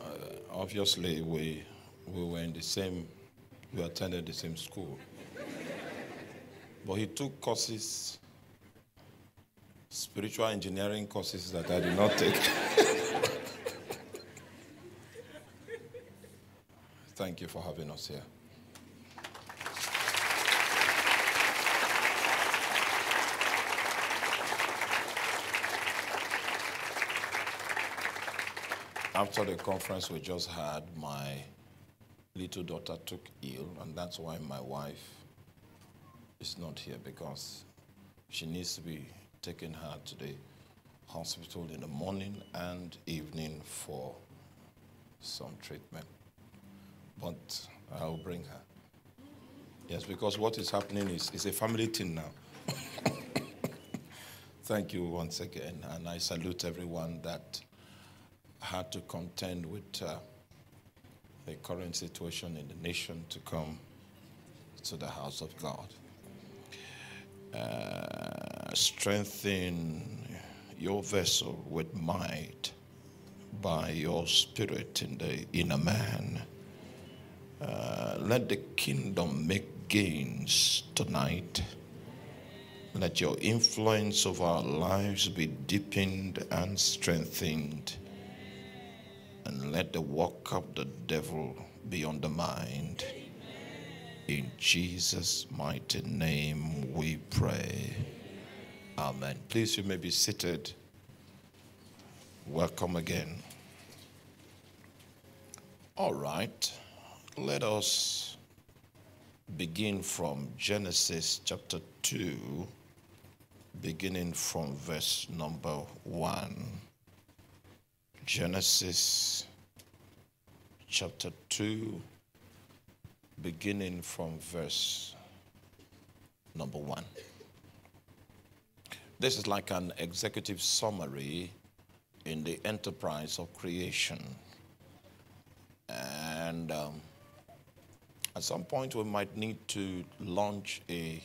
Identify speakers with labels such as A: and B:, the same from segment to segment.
A: Uh, obviously, we, we were in the same, we attended the same school. But he took courses, spiritual engineering courses that I did not take. Thank you for having us here. After the conference we just had, my little daughter took ill, and that's why my wife is not here because she needs to be taking her to the hospital in the morning and evening for some treatment. But I'll bring her. Yes, because what is happening is, is a family thing now. Thank you once again, and I salute everyone that had to contend with uh, the current situation in the nation to come to the house of God. Uh, strengthen your vessel with might by your spirit in the inner man. Uh, let the kingdom make gains tonight. Let your influence over our lives be deepened and strengthened and let the work of the devil be undermined. In Jesus' mighty name we pray. Amen. Please, you may be seated. Welcome again. All right, let us begin from Genesis chapter 2, beginning from verse number 1. Genesis chapter 2, beginning from verse number 1. This is like an executive summary in the enterprise of creation. And um, at some point, we might need to launch a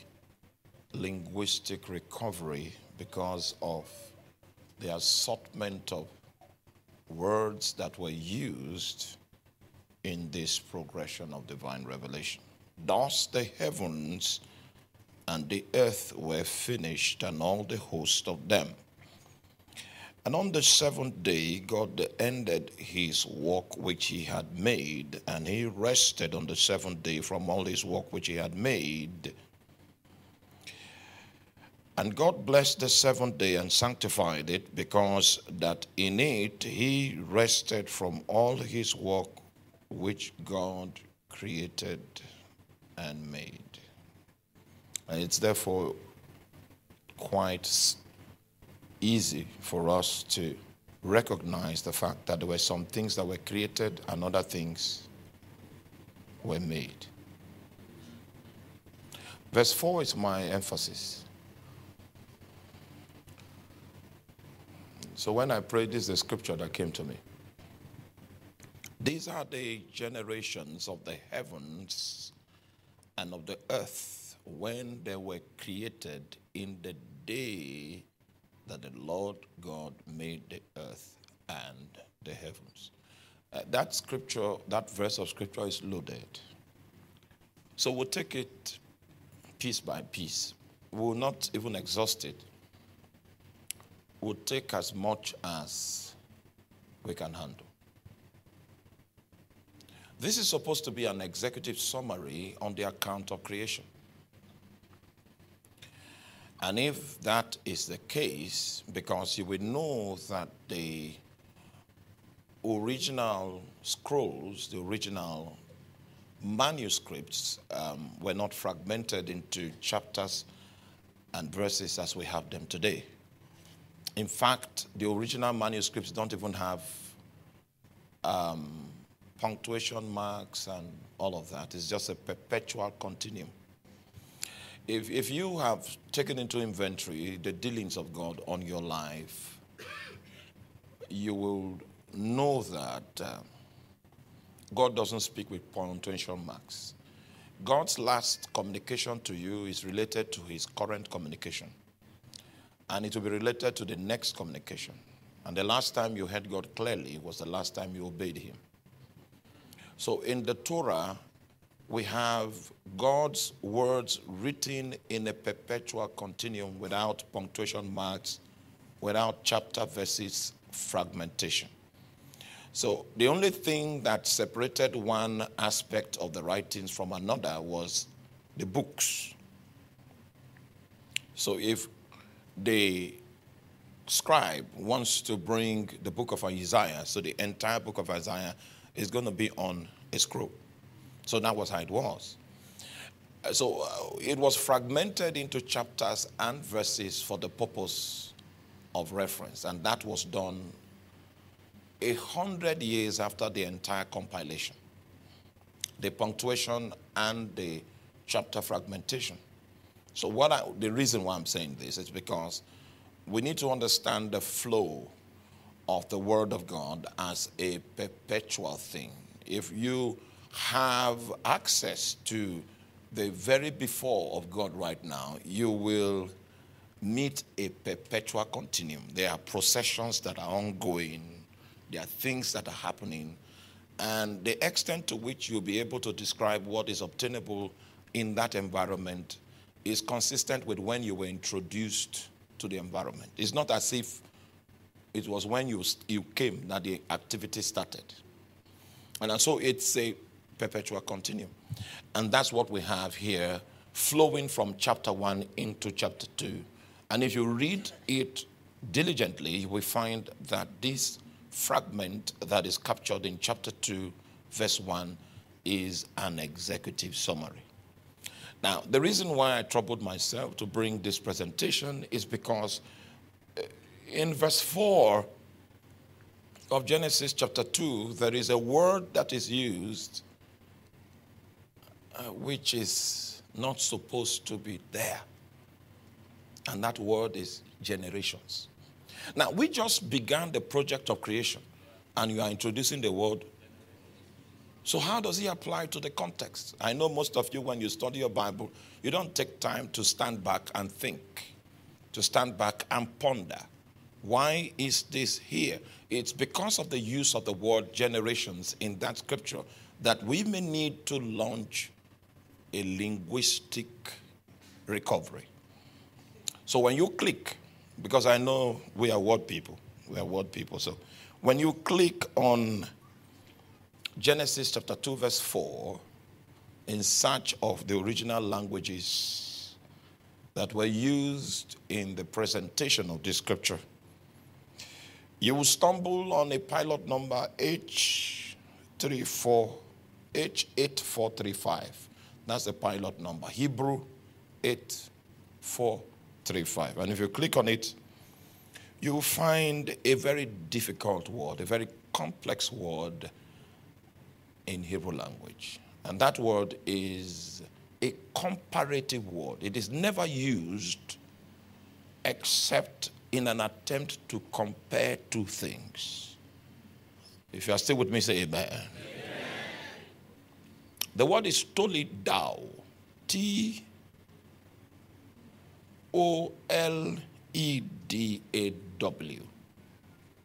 A: linguistic recovery because of the assortment of words that were used in this progression of divine revelation. Thus the heavens and the earth were finished, and all the host of them. And on the seventh day, God ended his work which he had made, and he rested on the seventh day from all his work which he had made. And God blessed the seventh day and sanctified it, because that in it he rested from all his work which God created and made. And it's therefore quite easy for us to recognize the fact that there were some things that were created and other things were made. Verse 4 is my emphasis. So when I prayed, this is the scripture that came to me. These are the generations of the heavens and of the earth when they were created in the day that the Lord God made the earth and the heavens. Uh, that scripture, that verse of scripture is loaded. So we'll take it piece by piece. We will not even exhaust it would take as much as we can handle. This is supposed to be an executive summary on the account of creation. And if that is the case, because you will know that the original scrolls, the original manuscripts, um, were not fragmented into chapters and verses as we have them today. In fact, the original manuscripts don't even have um, punctuation marks and all of that. It's just a perpetual continuum. If, if you have taken into inventory the dealings of God on your life, you will know that uh, God doesn't speak with punctuation marks. God's last communication to you is related to his current communication. And it will be related to the next communication. And the last time you heard God clearly was the last time you obeyed Him. So in the Torah, we have God's words written in a perpetual continuum without punctuation marks, without chapter verses fragmentation. So the only thing that separated one aspect of the writings from another was the books. So if the scribe wants to bring the book of Isaiah, so the entire book of Isaiah is going to be on a scroll. So that was how it was. So uh, it was fragmented into chapters and verses for the purpose of reference, and that was done a hundred years after the entire compilation. The punctuation and the chapter fragmentation. So what I, the reason why I'm saying this is because we need to understand the flow of the Word of God as a perpetual thing. If you have access to the very before of God right now, you will meet a perpetual continuum. There are processions that are ongoing, there are things that are happening, and the extent to which you'll be able to describe what is obtainable in that environment is consistent with when you were introduced to the environment. It's not as if it was when you, you came that the activity started. And so it's a perpetual continuum. And that's what we have here, flowing from chapter 1 into chapter 2. And if you read it diligently, we find that this fragment that is captured in chapter 2, verse 1, is an executive summary. Now, the reason why I troubled myself to bring this presentation is because uh, in verse 4 of Genesis chapter 2, there is a word that is used uh, which is not supposed to be there. And that word is generations. Now, we just began the project of creation, and you are introducing the word. So, how does he apply to the context? I know most of you, when you study your Bible, you don't take time to stand back and think, to stand back and ponder. Why is this here? It's because of the use of the word generations in that scripture that we may need to launch a linguistic recovery. So when you click, because I know we are word people, we are word people. So when you click on Genesis chapter 2, verse 4, in search of the original languages that were used in the presentation of this scripture, you will stumble on a pilot number H34, H8435. That's the pilot number. Hebrew 8435. And if you click on it, you will find a very difficult word, a very complex word in Hebrew language. And that word is a comparative word. It is never used except in an attempt to compare two things. If you are still with me, say amen. amen. The word is Toledaw. T O L E D A W.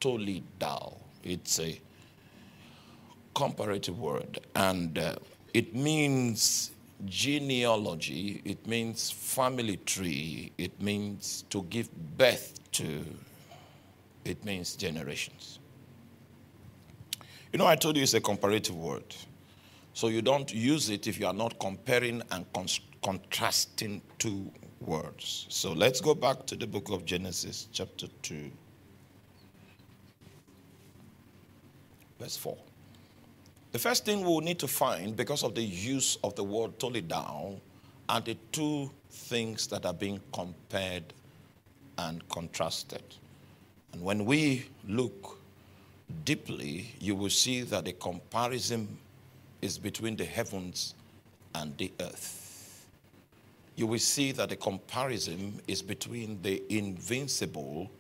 A: Toledaw. It's a comparative word and uh, it means genealogy, it means family tree, it means to give birth to, it means generations. You know, I told you it's a comparative word. So you don't use it if you are not comparing and con- contrasting two words. So let's go back to the book of Genesis, chapter 2, verse 4. The first thing we'll need to find, because of the use of the word Toledaw, are the two things that are being compared and contrasted. And when we look deeply, you will see that the comparison is between the heavens and the earth. You will see that the comparison is between the invincible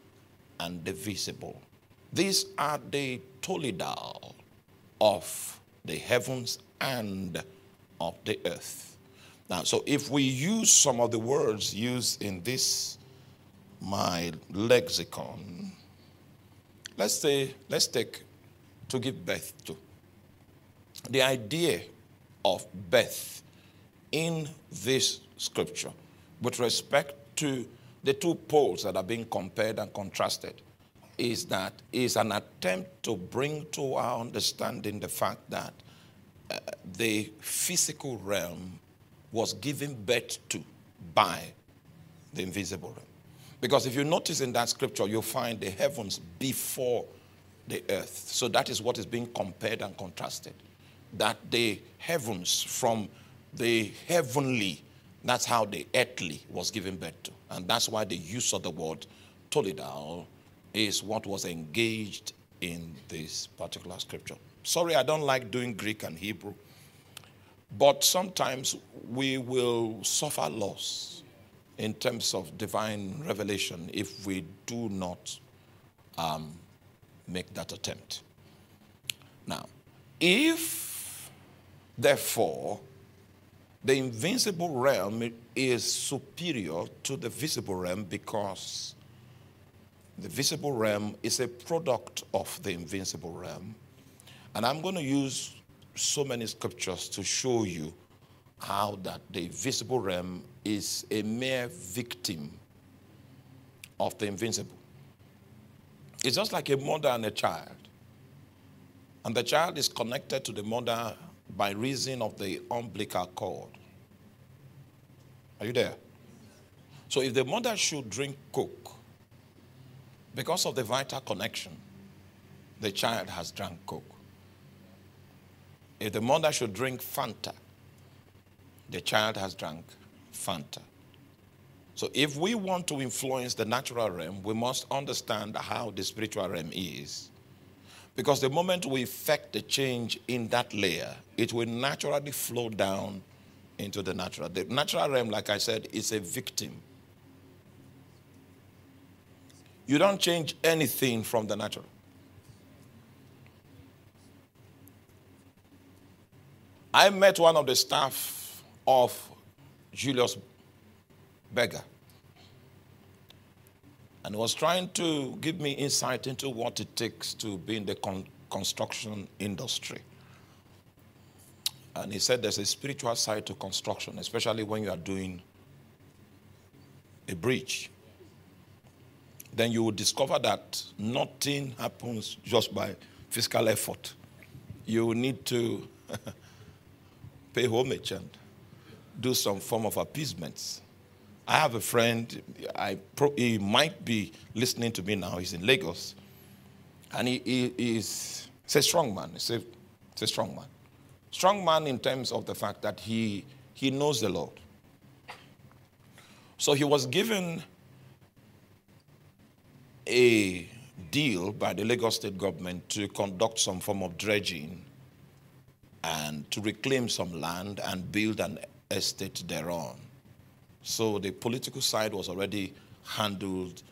A: and the visible. These are the Toledaw of the heavens and of the earth. Now, so if we use some of the words used in this my lexicon, let's say, let's take to give birth to. The idea of birth in this scripture with respect to the two poles that are being compared and contrasted is that is an attempt to bring to our understanding the fact that uh, the physical realm was given birth to by the invisible realm. Because if you notice in that scripture, you'll find the heavens before the earth. So that is what is being compared and contrasted. That the heavens from the heavenly, that's how the earthly was given birth to. And that's why the use of the word Toledaw is what was engaged in this particular scripture. Sorry, I don't like doing Greek and Hebrew, but sometimes we will suffer loss in terms of divine revelation if we do not um, make that attempt. Now, if, therefore, the invisible realm is superior to the visible realm because the visible realm is a product of the invincible realm. And I'm going to use so many scriptures to show you how that the visible realm is a mere victim of the invincible. It's just like a mother and a child. And the child is connected to the mother by reason of the umbilical cord. Are you there? So if the mother should drink Coke, because of the vital connection, the child has drunk Coke. If the mother should drink Fanta, the child has drunk Fanta. So if we want to influence the natural realm, we must understand how the spiritual realm is. Because the moment we effect the change in that layer, it will naturally flow down into the natural. The natural realm, like I said, is a victim. You don't change anything from the natural. I met one of the staff of Julius Berger and was trying to give me insight into what it takes to be in the con- construction industry. And he said there's a spiritual side to construction, especially when you are doing a bridge. Then you will discover that nothing happens just by physical effort. You need to pay homage and do some form of appeasements. I have a friend, I pro, he might be listening to me now, he's in Lagos. And he, he is he's a strong man. He's a, he's a strong man. Strong man in terms of the fact that he, he knows the Lord. So he was given a deal by the Lagos state government to conduct some form of dredging and to reclaim some land and build an estate thereon. So the political side was already handled.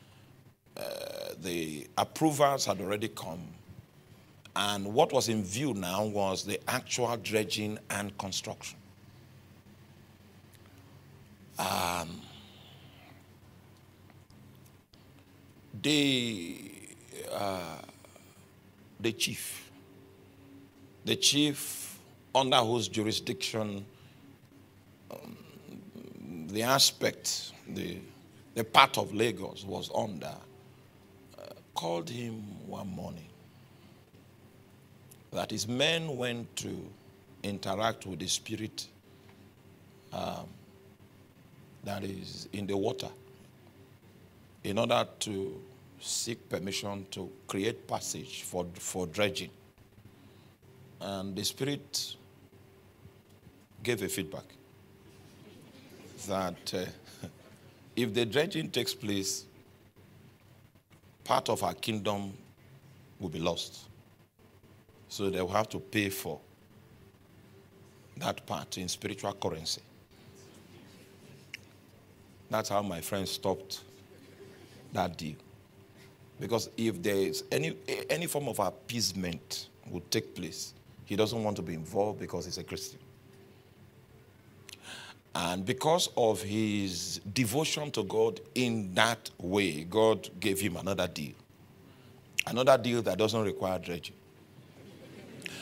A: Uh, the approvals had already come. And what was in view now was the actual dredging and construction. Um, the, uh, the chief, the chief under whose jurisdiction um, the aspect, the, the part of Lagos was under, uh, called him one morning. That his men went to interact with the spirit um, that is in the water in order to seek permission to create passage for, for dredging. And the spirit gave a feedback that uh, if the dredging takes place, part of our kingdom will be lost. So they will have to pay for that part in spiritual currency. That's how my friend stopped that deal. Because if there is any, any form of appeasement would take place, he doesn't want to be involved because he's a Christian. And because of his devotion to God in that way, God gave him another deal. Another deal that doesn't require dredging.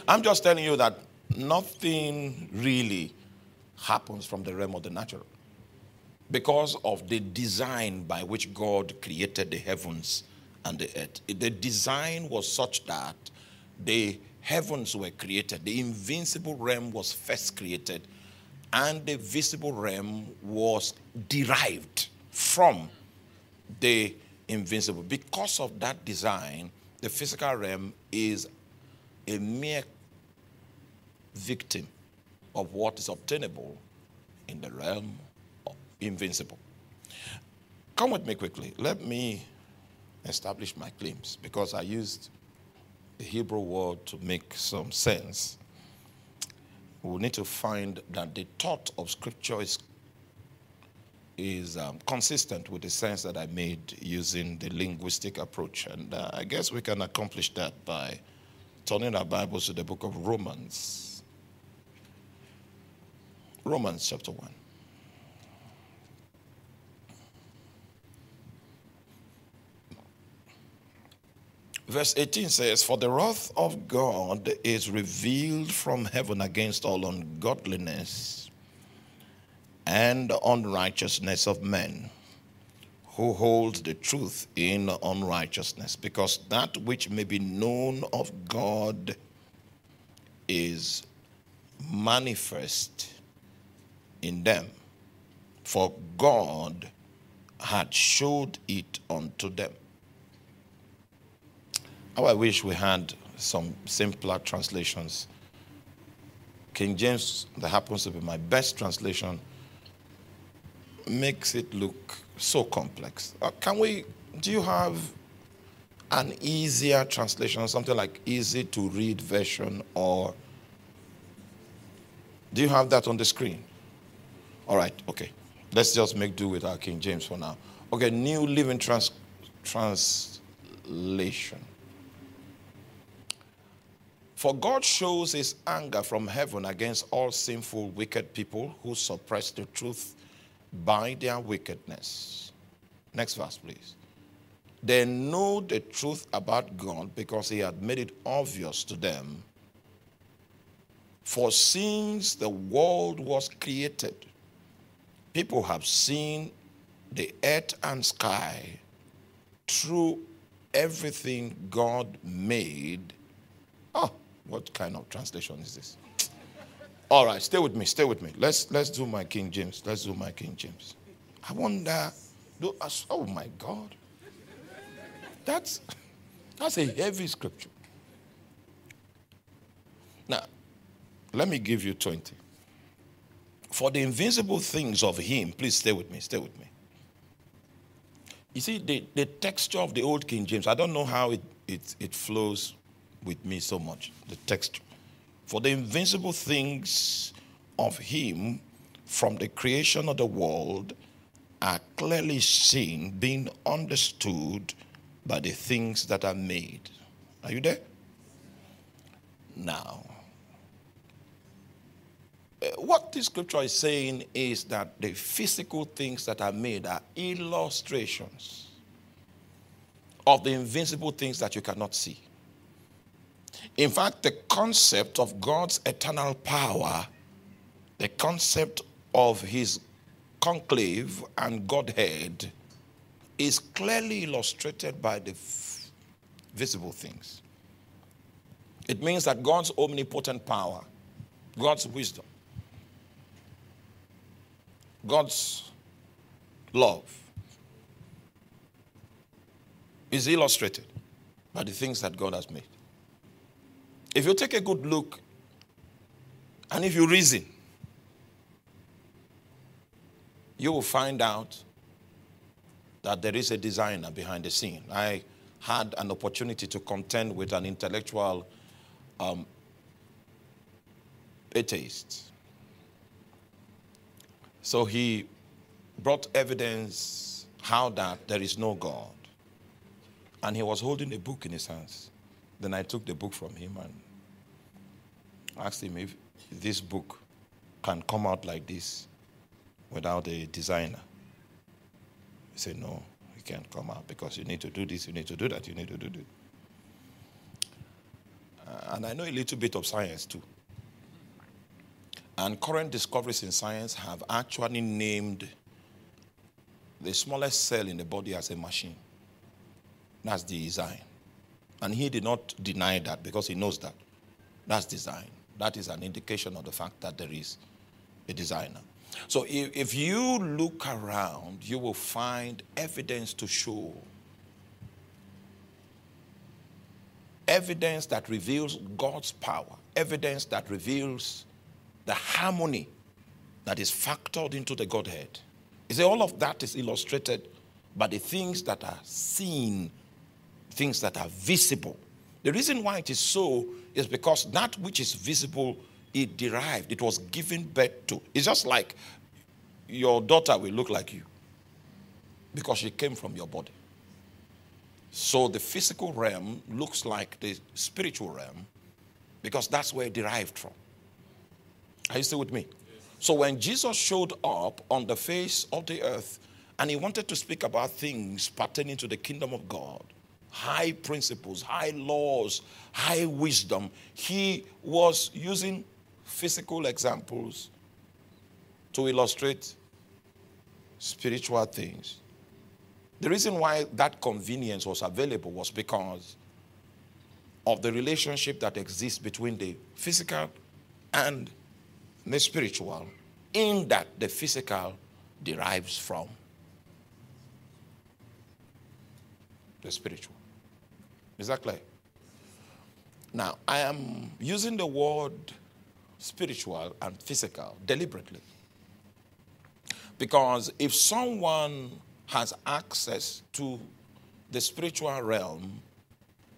A: I'm just telling you that nothing really happens from the realm of the natural because of the design by which God created the heavens and the earth. The design was such that the heavens were created, the invincible realm was first created, and the visible realm was derived from the invincible. Because of that design, the physical realm is a mere victim of what is obtainable in the realm invincible. Come with me quickly. Let me establish my claims because I used the Hebrew word to make some sense. We need to find that the thought of Scripture is, is um, consistent with the sense that I made using the linguistic approach. And uh, I guess we can accomplish that by turning our Bibles to the book of Romans. Romans chapter 1. Verse 18 says, For the wrath of God is revealed from heaven against all ungodliness and unrighteousness of men who hold the truth in unrighteousness, because that which may be known of God is manifest in them. For God had showed it unto them. How I wish we had some simpler translations. King James, that happens to be my best translation, makes it look so complex. Uh, can we, do you have an easier translation, something like easy to read version, or do you have that on the screen? All right, okay. Let's just make do with our King James for now. Okay, New Living trans- Translation. For God shows his anger from heaven against all sinful, wicked people who suppress the truth by their wickedness. Next verse, please. They know the truth about God because he had made it obvious to them. For since the world was created, people have seen the earth and sky through everything God made. Oh, what kind of translation is this? All right, stay with me, stay with me. Let's let's do my King James. Let's do my King James. I wonder, do, oh my God. That's that's a heavy scripture. Now, let me give you 20. For the invincible things of him, please stay with me, stay with me. You see, the, the texture of the old King James, I don't know how it, it, it flows with me so much, the text. For the invincible things of him from the creation of the world are clearly seen, being understood by the things that are made. Are you there? Now, uh, what this scripture is saying is that the physical things that are made are illustrations of the invincible things that you cannot see. In fact, the concept of God's eternal power, the concept of his conclave and Godhead, is clearly illustrated by the f- visible things. It means that God's omnipotent power, God's wisdom, God's love is illustrated by the things that God has made. If you take a good look and if you reason, you will find out that there is a designer behind the scene. I had an opportunity to contend with an intellectual um, atheist. So he brought evidence how that there is no God. And he was holding a book in his hands. Then I took the book from him and asked him if this book can come out like this without a designer. He said, No, you can't come out because you need to do this, you need to do that, you need to do this. Uh, and I know a little bit of science too. And current discoveries in science have actually named the smallest cell in the body as a machine. That's the design. And he did not deny that because he knows that. That's design. That is an indication of the fact that there is a designer. So if, if you look around, you will find evidence to show evidence that reveals God's power, evidence that reveals the harmony that is factored into the Godhead. You see, all of that is illustrated by the things that are seen, things that are visible. The reason why it is so is because that which is visible, it derived, it was given birth to. It's just like your daughter will look like you because she came from your body. So the physical realm looks like the spiritual realm because that's where it derived from. Are you still with me? So when Jesus showed up on the face of the earth and he wanted to speak about things pertaining to the kingdom of God, high principles, high laws, high wisdom, he was using physical examples to illustrate spiritual things. The reason why that convenience was available was because of the relationship that exists between the physical and the spiritual, in that the physical derives from the spiritual. Is that clear? Now, I am using the word spiritual and physical deliberately. Because if someone has access to the spiritual realm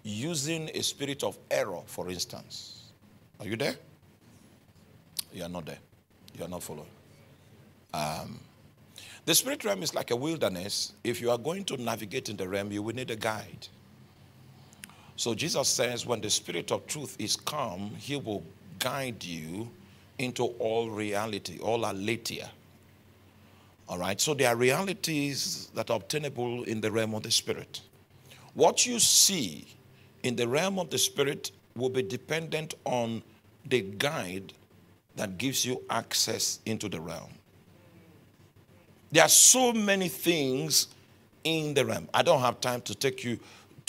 A: using a spirit of error, for instance, are you there? You are not there. You are not following. Um, the spirit realm is like a wilderness. If you are going to navigate in the realm, you will need a guide. So Jesus says, when the spirit of truth is come, he will guide you into all reality, all aletheia. All right, so there are realities that are obtainable in the realm of the spirit. What you see in the realm of the spirit will be dependent on the guide that gives you access into the realm. There are so many things in the realm. I don't have time to take you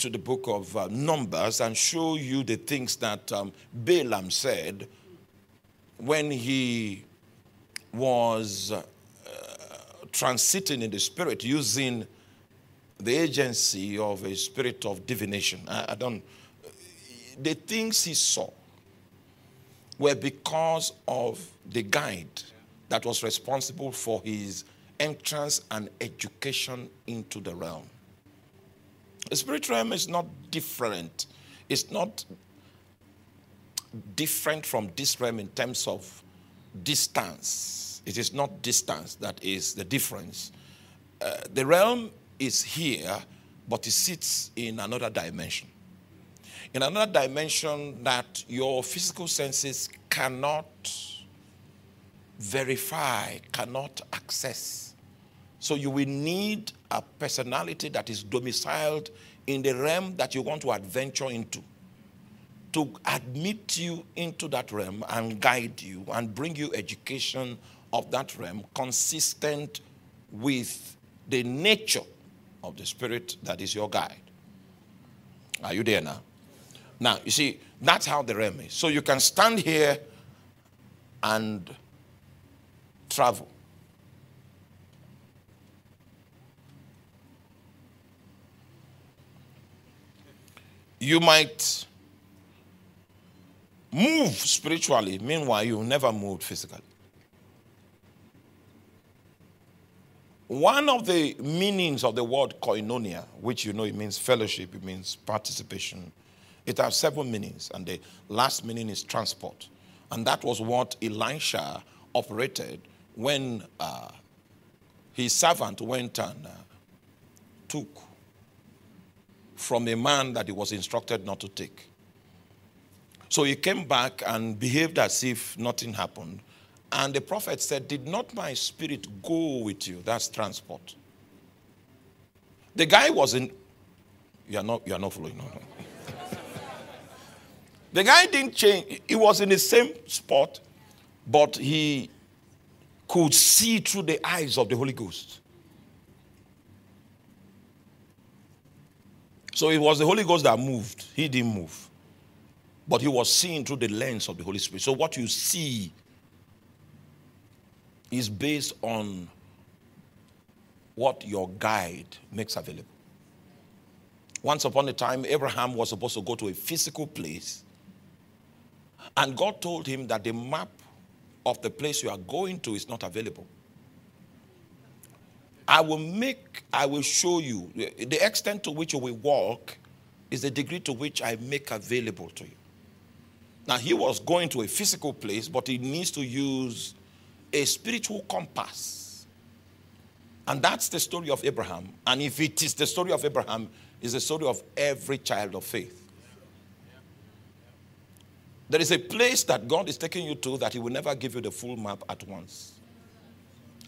A: to the book of uh, Numbers and show you the things that um, Balaam said when he was uh, transiting in the spirit using the agency of a spirit of divination. I, I don't, the things he saw were because of the guide that was responsible for his entrance and education into the realm. The spirit realm is not different. It's not different from this realm in terms of distance. It is not distance that is the difference. Uh, the realm is here, but it sits in another dimension. In another dimension that your physical senses cannot verify, cannot access. So you will need a personality that is domiciled in the realm that you want to adventure into to admit you into that realm and guide you and bring you education of that realm consistent with the nature of the spirit that is your guide. Are you there now? Now, you see, that's how the realm is. So you can stand here and travel. You might move spiritually, meanwhile, you never moved physically. One of the meanings of the word koinonia, which you know it means fellowship, it means participation, it has several meanings, and the last meaning is transport. And that was what Elisha operated when uh, his servant went and uh, took from a man that he was instructed not to take. So he came back and behaved as if nothing happened. And the prophet said, Did not my spirit go with you? That's transport. The guy was in. You are not, you are not following. No, no. the guy didn't change. He was in the same spot, but he could see through the eyes of the Holy Ghost. So it was the Holy Ghost that moved. He didn't move. But he was seeing through the lens of the Holy Spirit. So what you see is based on what your guide makes available. Once upon a time, Abraham was supposed to go to a physical place, and God told him that the map of the place you are going to is not available. I will make, I will show you the extent to which you will walk is the degree to which I make available to you. Now, he was going to a physical place, but he needs to use a spiritual compass. And that's the story of Abraham. And if it is the story of Abraham, it's the story of every child of faith. There is a place that God is taking you to that He will never give you the full map at once.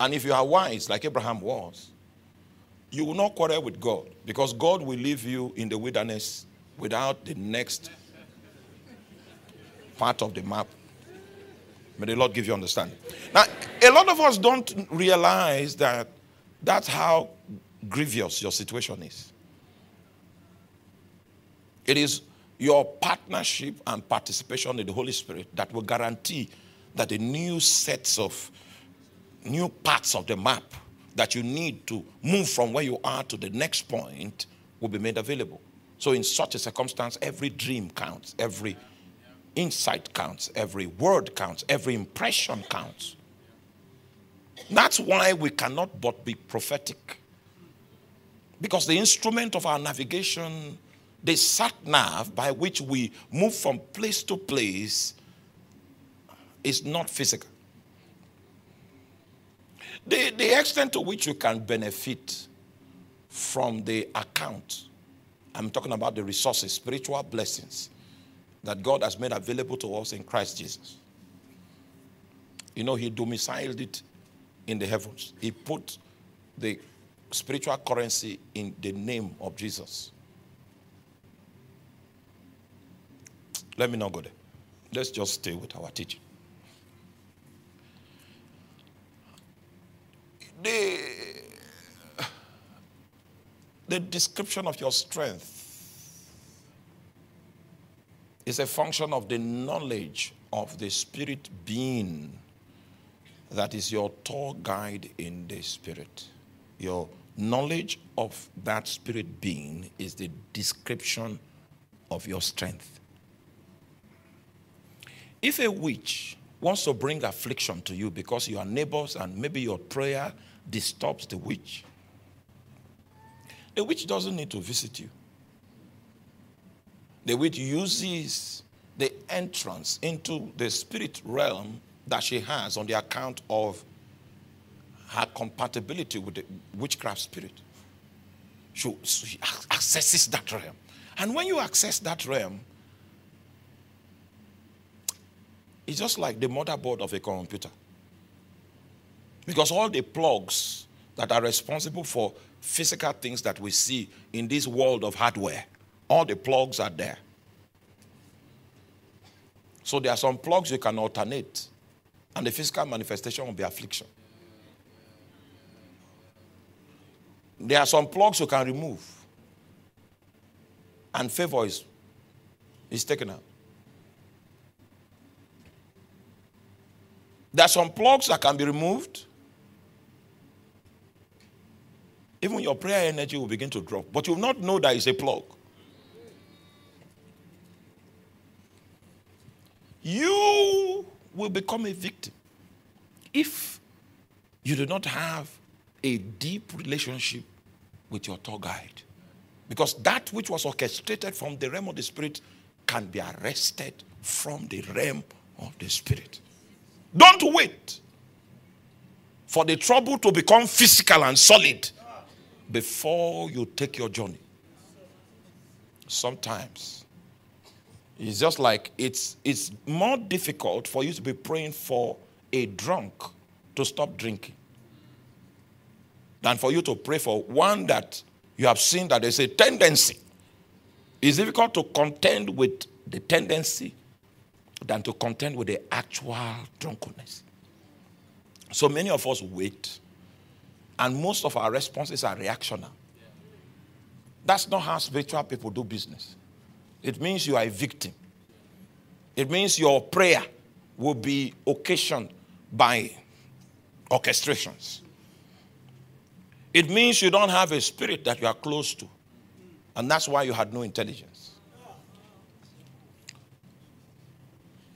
A: And if you are wise, like Abraham was, you will not quarrel with God because God will leave you in the wilderness without the next part of the map. May the Lord give you understanding. Now, a lot of us don't realize that that's how grievous your situation is. It is your partnership and participation in the Holy Spirit that will guarantee that the new sets of new parts of the map that you need to move from where you are to the next point will be made available. So, in such a circumstance, every dream counts, every insight counts, every word counts, every impression counts. That's why we cannot but be prophetic. Because the instrument of our navigation, the sat nav by which we move from place to place, is not physical. The, the extent to which you can benefit from the account, I'm talking about the resources, spiritual blessings that God has made available to us in Christ Jesus. You know, He domiciled it in the heavens, He put the spiritual currency in the name of Jesus. Let me not go there. Let's just stay with our teaching. The, the description of your strength is a function of the knowledge of the spirit being that is your tour guide in the spirit. Your knowledge of that spirit being is the description of your strength. If a witch wants to bring affliction to you because you are neighbors and maybe your prayer disturbs the witch. The witch doesn't need to visit you. The witch uses the entrance into the spirit realm that she has on the account of her compatibility with the witchcraft spirit. She, she accesses that realm. And when you access that realm, it's just like the motherboard of a computer. Because all the plugs that are responsible for physical things that we see in this world of hardware, all the plugs are there. So there are some plugs you can alternate, and the physical manifestation will be affliction. There are some plugs you can remove, and favor is, is taken out. There are some plugs that can be removed, even your prayer energy will begin to drop. But you will not know that it's a plug. You will become a victim if you do not have a deep relationship with your tour guide. Because that which was orchestrated from the realm of the spirit can be arrested from the realm of the spirit. Don't wait for the trouble to become physical and solid before you take your journey. Sometimes it's just like it's it's more difficult for you to be praying for a drunk to stop drinking than for you to pray for one that you have seen that there's a tendency. It's difficult to contend with the tendency than to contend with the actual drunkenness. So many of us wait, and most of our responses are reactional. That's not how spiritual people do business. It means you are a victim. It means your prayer will be occasioned by orchestrations. It means you don't have a spirit that you are close to. And that's why you had no intelligence.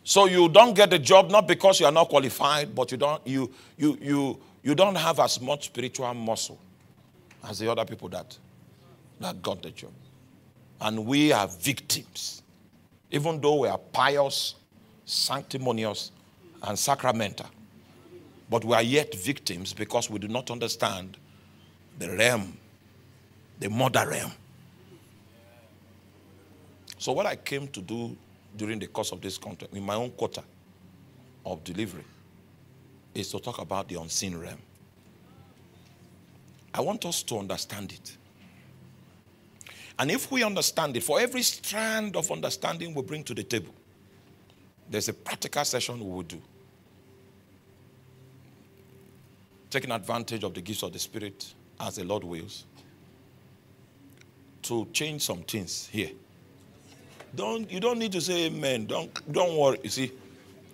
A: So you don't get the job not because you are not qualified, but you don't you you you you don't have as much spiritual muscle as the other people that that got the job. And we are victims. Even though we are pious, sanctimonious, and sacramental. But we are yet victims because we do not understand the realm, the mother realm. So, what I came to do during the course of this contract, in my own quarter of delivery, is to talk about the unseen realm. I want us to understand it. And if we understand it, for every strand of understanding we bring to the table, there's a practical session we will do. Taking advantage of the gifts of the Spirit as the Lord wills to change some things here. Don't you don't need to say amen. Don't don't worry. You see,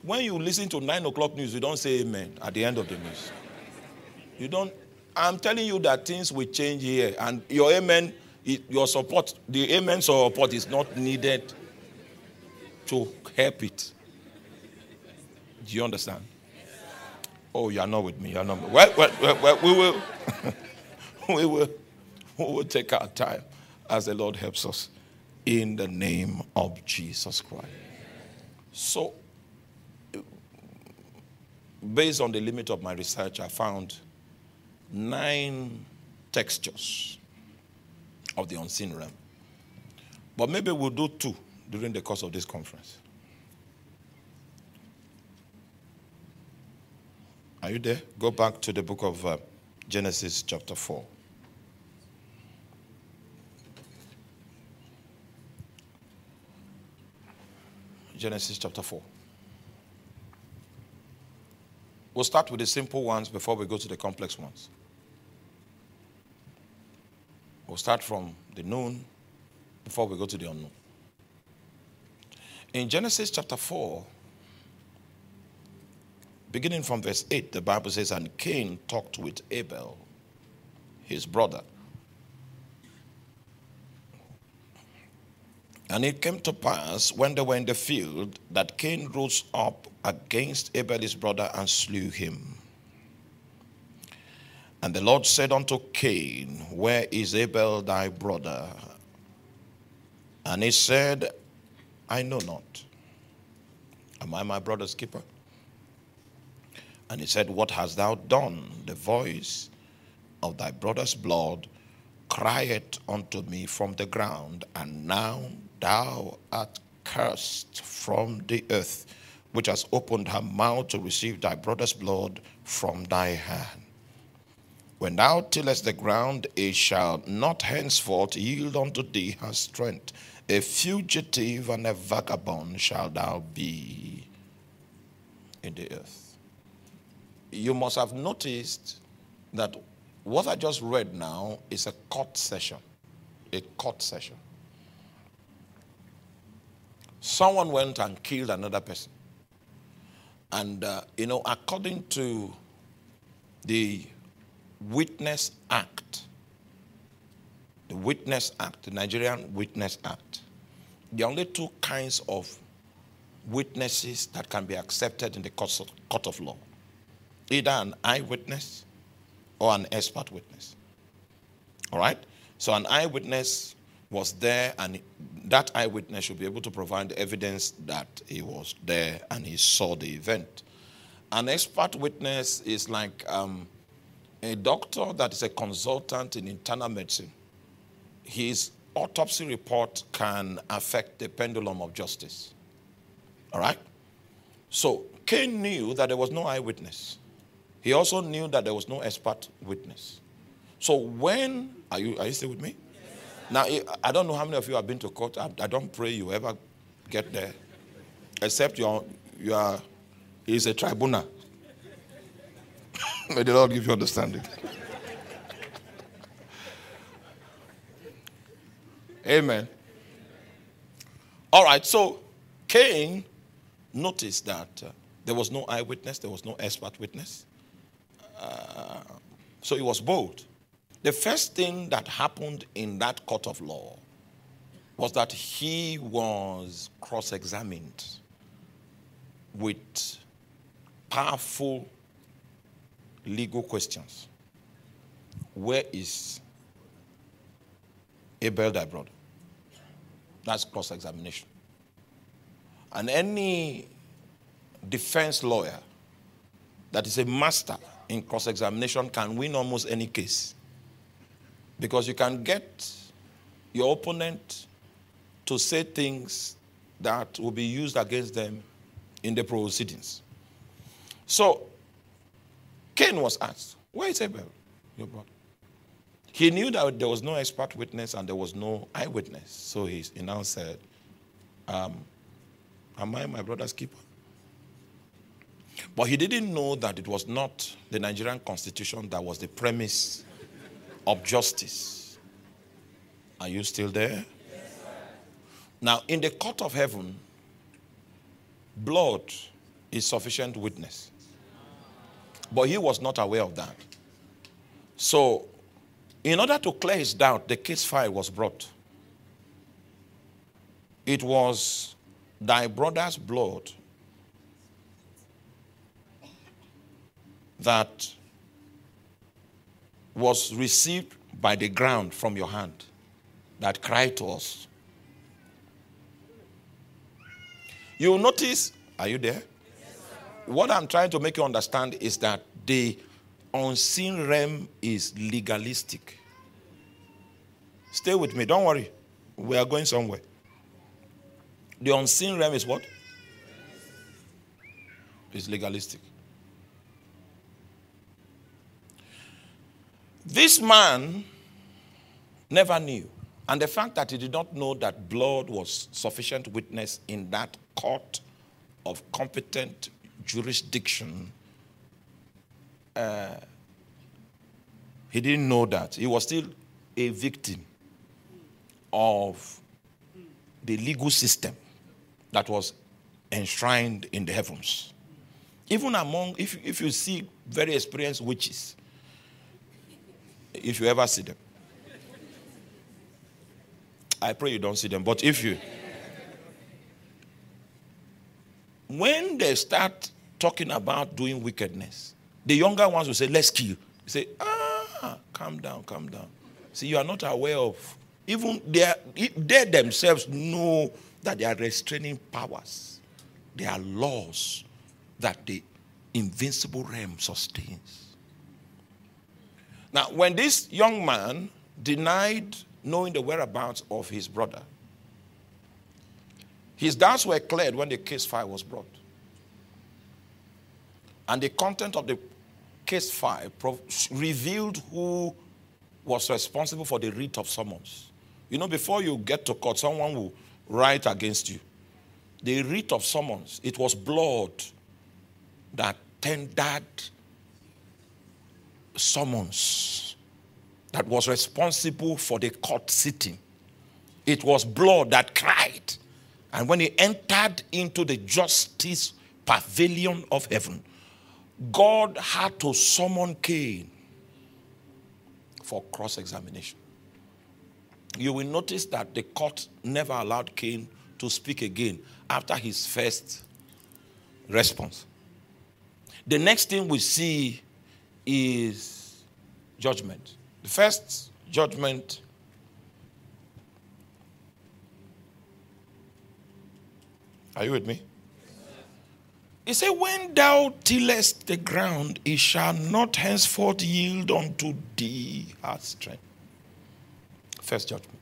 A: when you listen to nine o'clock news, you don't say amen at the end of the news. You don't. I'm telling you that things will change here, and your amen your support, the amen support is not needed to help it. Do you understand? Oh, you are not with me. You are not. Well, well, well, well we will. we will. We will take our time as the Lord helps us in the name of Jesus Christ. So, based on the limit of my research, I found nine textures of the unseen realm. But maybe we'll do two during the course of this conference. Are you there? Go back to the book of uh, Genesis, chapter 4. Genesis chapter 4. We'll start with the simple ones before we go to the complex ones. We'll start from the known before we go to the unknown. In Genesis chapter 4, beginning from verse 8, the Bible says, And Cain talked with Abel, his brother. And it came to pass when they were in the field that Cain rose up against Abel his brother and slew him. And the Lord said unto Cain, Where is Abel thy brother? And he said, I know not. Am I my brother's keeper? And he said, What hast thou done? The voice of thy brother's blood crieth unto me from the ground, and now thou art cursed from the earth, which has opened her mouth to receive thy brother's blood from thy hand. When thou tillest the ground, it shall not henceforth yield unto thee her strength. A fugitive and a vagabond shalt thou be in the earth. You must have noticed that what I just read now is a court session. A court session. Someone went and killed another person. And, uh, you know, according to the Witness Act, the Witness Act, the Nigerian Witness Act, there are only two kinds of witnesses that can be accepted in the court of, court of law either an eyewitness or an expert witness. All right? So, an eyewitness was there, and that eyewitness should be able to provide evidence that he was there and he saw the event. An expert witness is like um, a doctor that is a consultant in internal medicine, his autopsy report can affect the pendulum of justice. All right? So Cain knew that there was no eyewitness. He also knew that there was no expert witness. So when are you are you still with me? Now I don't know how many of you have been to court. I, don't pray you ever get there, except you are you are is a tribunal. May the Lord give you understanding. Amen. All right, so Cain noticed that uh, there was no eyewitness, there was no expert witness. Uh, so he was bold. The first thing that happened in that court of law was that he was cross examined with powerful legal questions. Where is Abel, thy brother? That's cross examination. And any defense lawyer that is a master in cross examination can win almost any case. Because you can get your opponent to say things that will be used against them in the proceedings. So, Cain was asked, Where is Abel, your brother? He knew that there was no expert witness and there was no eyewitness. So he, he now said, um, Am I my brother's keeper? But he didn't know that it was not the Nigerian constitution that was the premise of justice. Are you still there? Now, in the court of heaven, blood is sufficient witness. But he was not aware of that. So, in order to clear his doubt, the case file was brought. It was thy brother's blood that was received by the ground from your hand that cried to us. You notice, are you there? What I'm trying to make you understand is that the unseen realm is legalistic. Stay with me, don't worry. We are going somewhere. The unseen realm is what? It's legalistic. This man never knew. And the fact that he did not know that blood was sufficient witness in that court of competent jurisdiction, uh, he didn't know that. He was still a victim of the legal system that was enshrined in the heavens. Even among, if, if you see very experienced witches, if you ever see them, I pray you don't see them, but if you, when they start talking about doing wickedness, the younger ones will say, Let's kill. You say, Ah, calm down, calm down. See, you are not aware of, even they, they themselves know that they are restraining powers. They are laws that the invincible realm sustains. Now, when this young man denied knowing the whereabouts of his brother, his doubts were cleared when the case file was brought. And the content of the case file revealed who was responsible for the writ of summons. You know, before you get to court, someone will write against you. The writ of summons, it was blood that tendered summons that was responsible for the court sitting. It was blood that cried. And when he entered into the justice pavilion of heaven, God had to summon Cain for cross examination. You will notice that the court never allowed Cain to speak again after his first response. The next thing we see is judgment. The first judgment Are you with me? He said, When thou tillest the ground, it shall not henceforth yield unto thee hard strength. First judgment.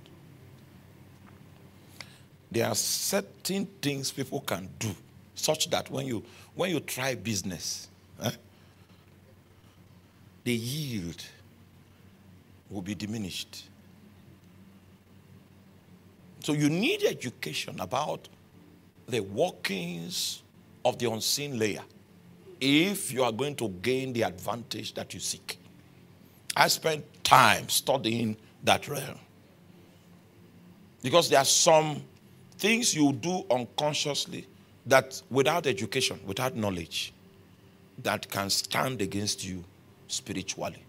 A: There are certain things people can do such that when you when you try business, the yield will be diminished. So you need education about the workings of the unseen layer if you are going to gain the advantage that you seek. I spent time studying that realm. Because there are some things you do unconsciously that without education, without knowledge, that can stand against you spiritually.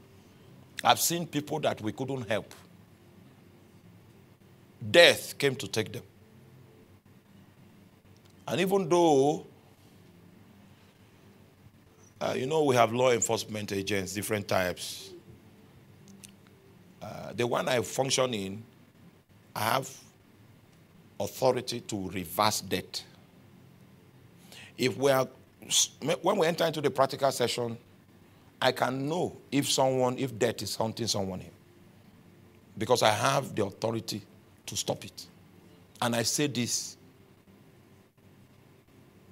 A: I've seen people that we couldn't help. Death came to take them. And even though, uh, you know, we have law enforcement agents, different types. Uh, the one I function in, I have authority to reverse debt. If we are, when we enter into the practical session, I can know if someone, if death is haunting someone here. Because I have the authority to stop it. And I say this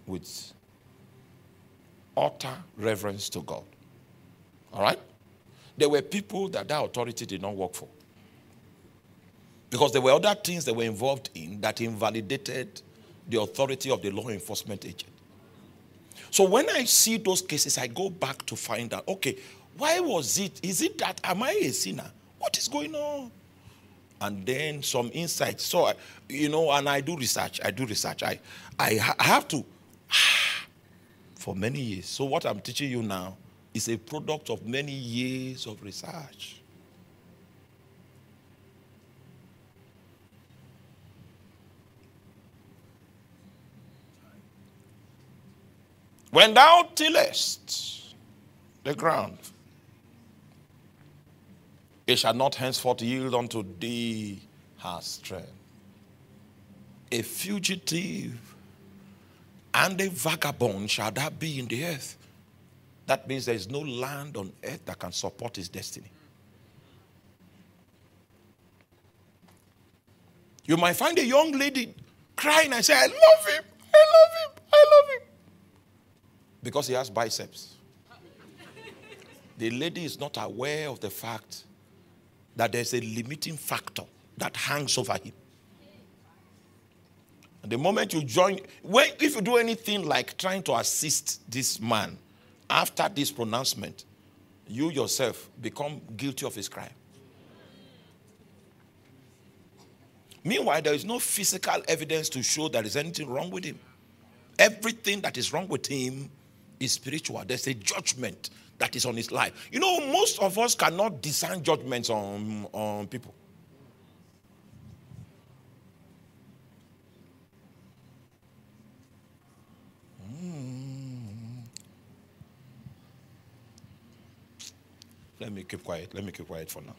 A: with utter reverence to God. All right? There were people that that authority did not work for. Because there were other things they were involved in that invalidated the authority of the law enforcement agent. So when I see those cases, I go back to find out okay, why was it? Is it that, am I a sinner? What is going on? And then some insights. So, you know, and I do research. I do research. I, I, I have to, for many years. So, what I'm teaching you now is a product of many years of research. When thou tillest the ground, it shall not henceforth yield unto thee her strength. A fugitive and a vagabond shall that be in the earth. That means there is no land on earth that can support his destiny. You might find a young lady crying and say, I love him, I love him, I love him. Because he has biceps. the lady is not aware of the fact that there's a limiting factor that hangs over him. And the moment you join, when, if you do anything like trying to assist this man after this pronouncement, you yourself become guilty of his crime. Meanwhile, there is no physical evidence to show there is anything wrong with him. Everything that is wrong with him is spiritual. There's a judgment that is on his life. You know, most of us cannot discern judgments on, on people. Hmm. Let me keep quiet. Let me keep quiet for now.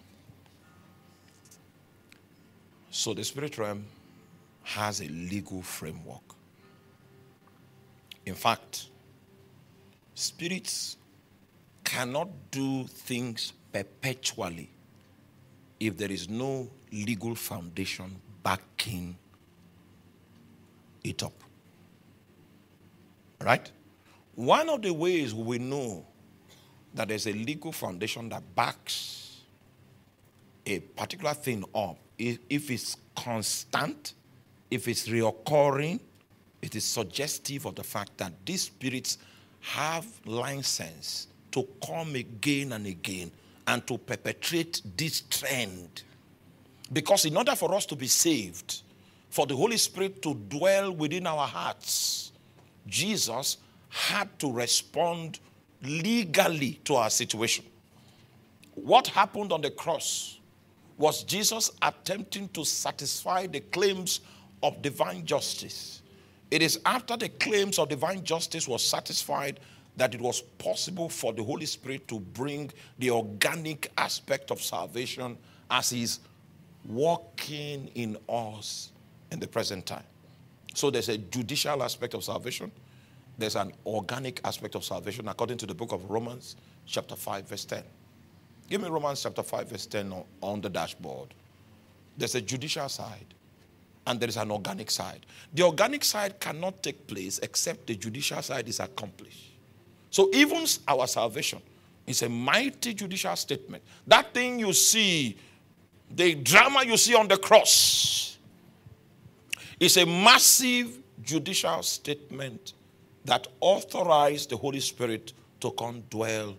A: So the spirit realm has a legal framework. In fact, spirits cannot do things perpetually if there is no legal foundation backing it up. Right? One of the ways we know that there's a legal foundation that backs a particular thing up is if it's constant, if it's reoccurring, it is suggestive of the fact that these spirits have license to come again and again and to perpetrate this trend. Because in order for us to be saved, for the Holy Spirit to dwell within our hearts, Jesus had to respond legally to our situation. What happened on the cross was Jesus attempting to satisfy the claims of divine justice it is after the claims of divine justice was satisfied that it was possible for the Holy Spirit to bring the organic aspect of salvation as He's working in us in the present time. So there's a judicial aspect of salvation, there's an organic aspect of salvation according to the book of Romans, chapter 5, verse 10. Give me Romans chapter 5, verse 10 on the dashboard. There's a judicial side and there is an organic side. The organic side cannot take place except the judicial side is accomplished. So even our salvation is a mighty judicial statement. That thing you see, the drama you see on the cross, is a massive judicial statement that authorized the Holy Spirit to come dwell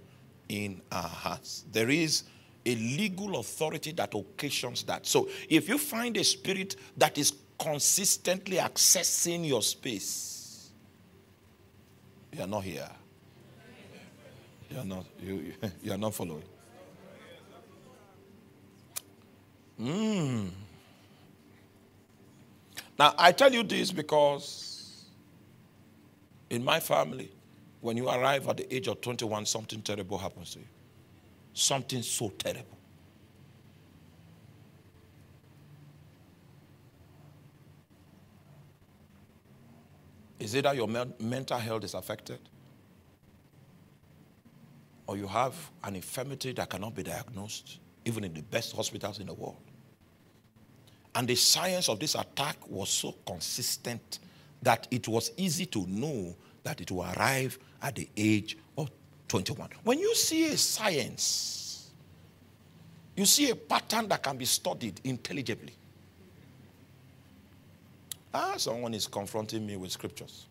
A: in our hearts. There is a legal authority that occasions that. So if you find a spirit that is consistently accessing your space, you are not here. You are not, you, you are not following. Mm. Now, I tell you this because in my family, when you arrive at the age of 21, something terrible happens to you. Something so terrible. Is it that your mental health is affected? Or you have an infirmity that cannot be diagnosed, even in the best hospitals in the world? And the science of this attack was so consistent that it was easy to know that it will arrive at the age of 21. When you see a science, you see a pattern that can be studied intelligibly. Ah, someone is confronting me with scriptures.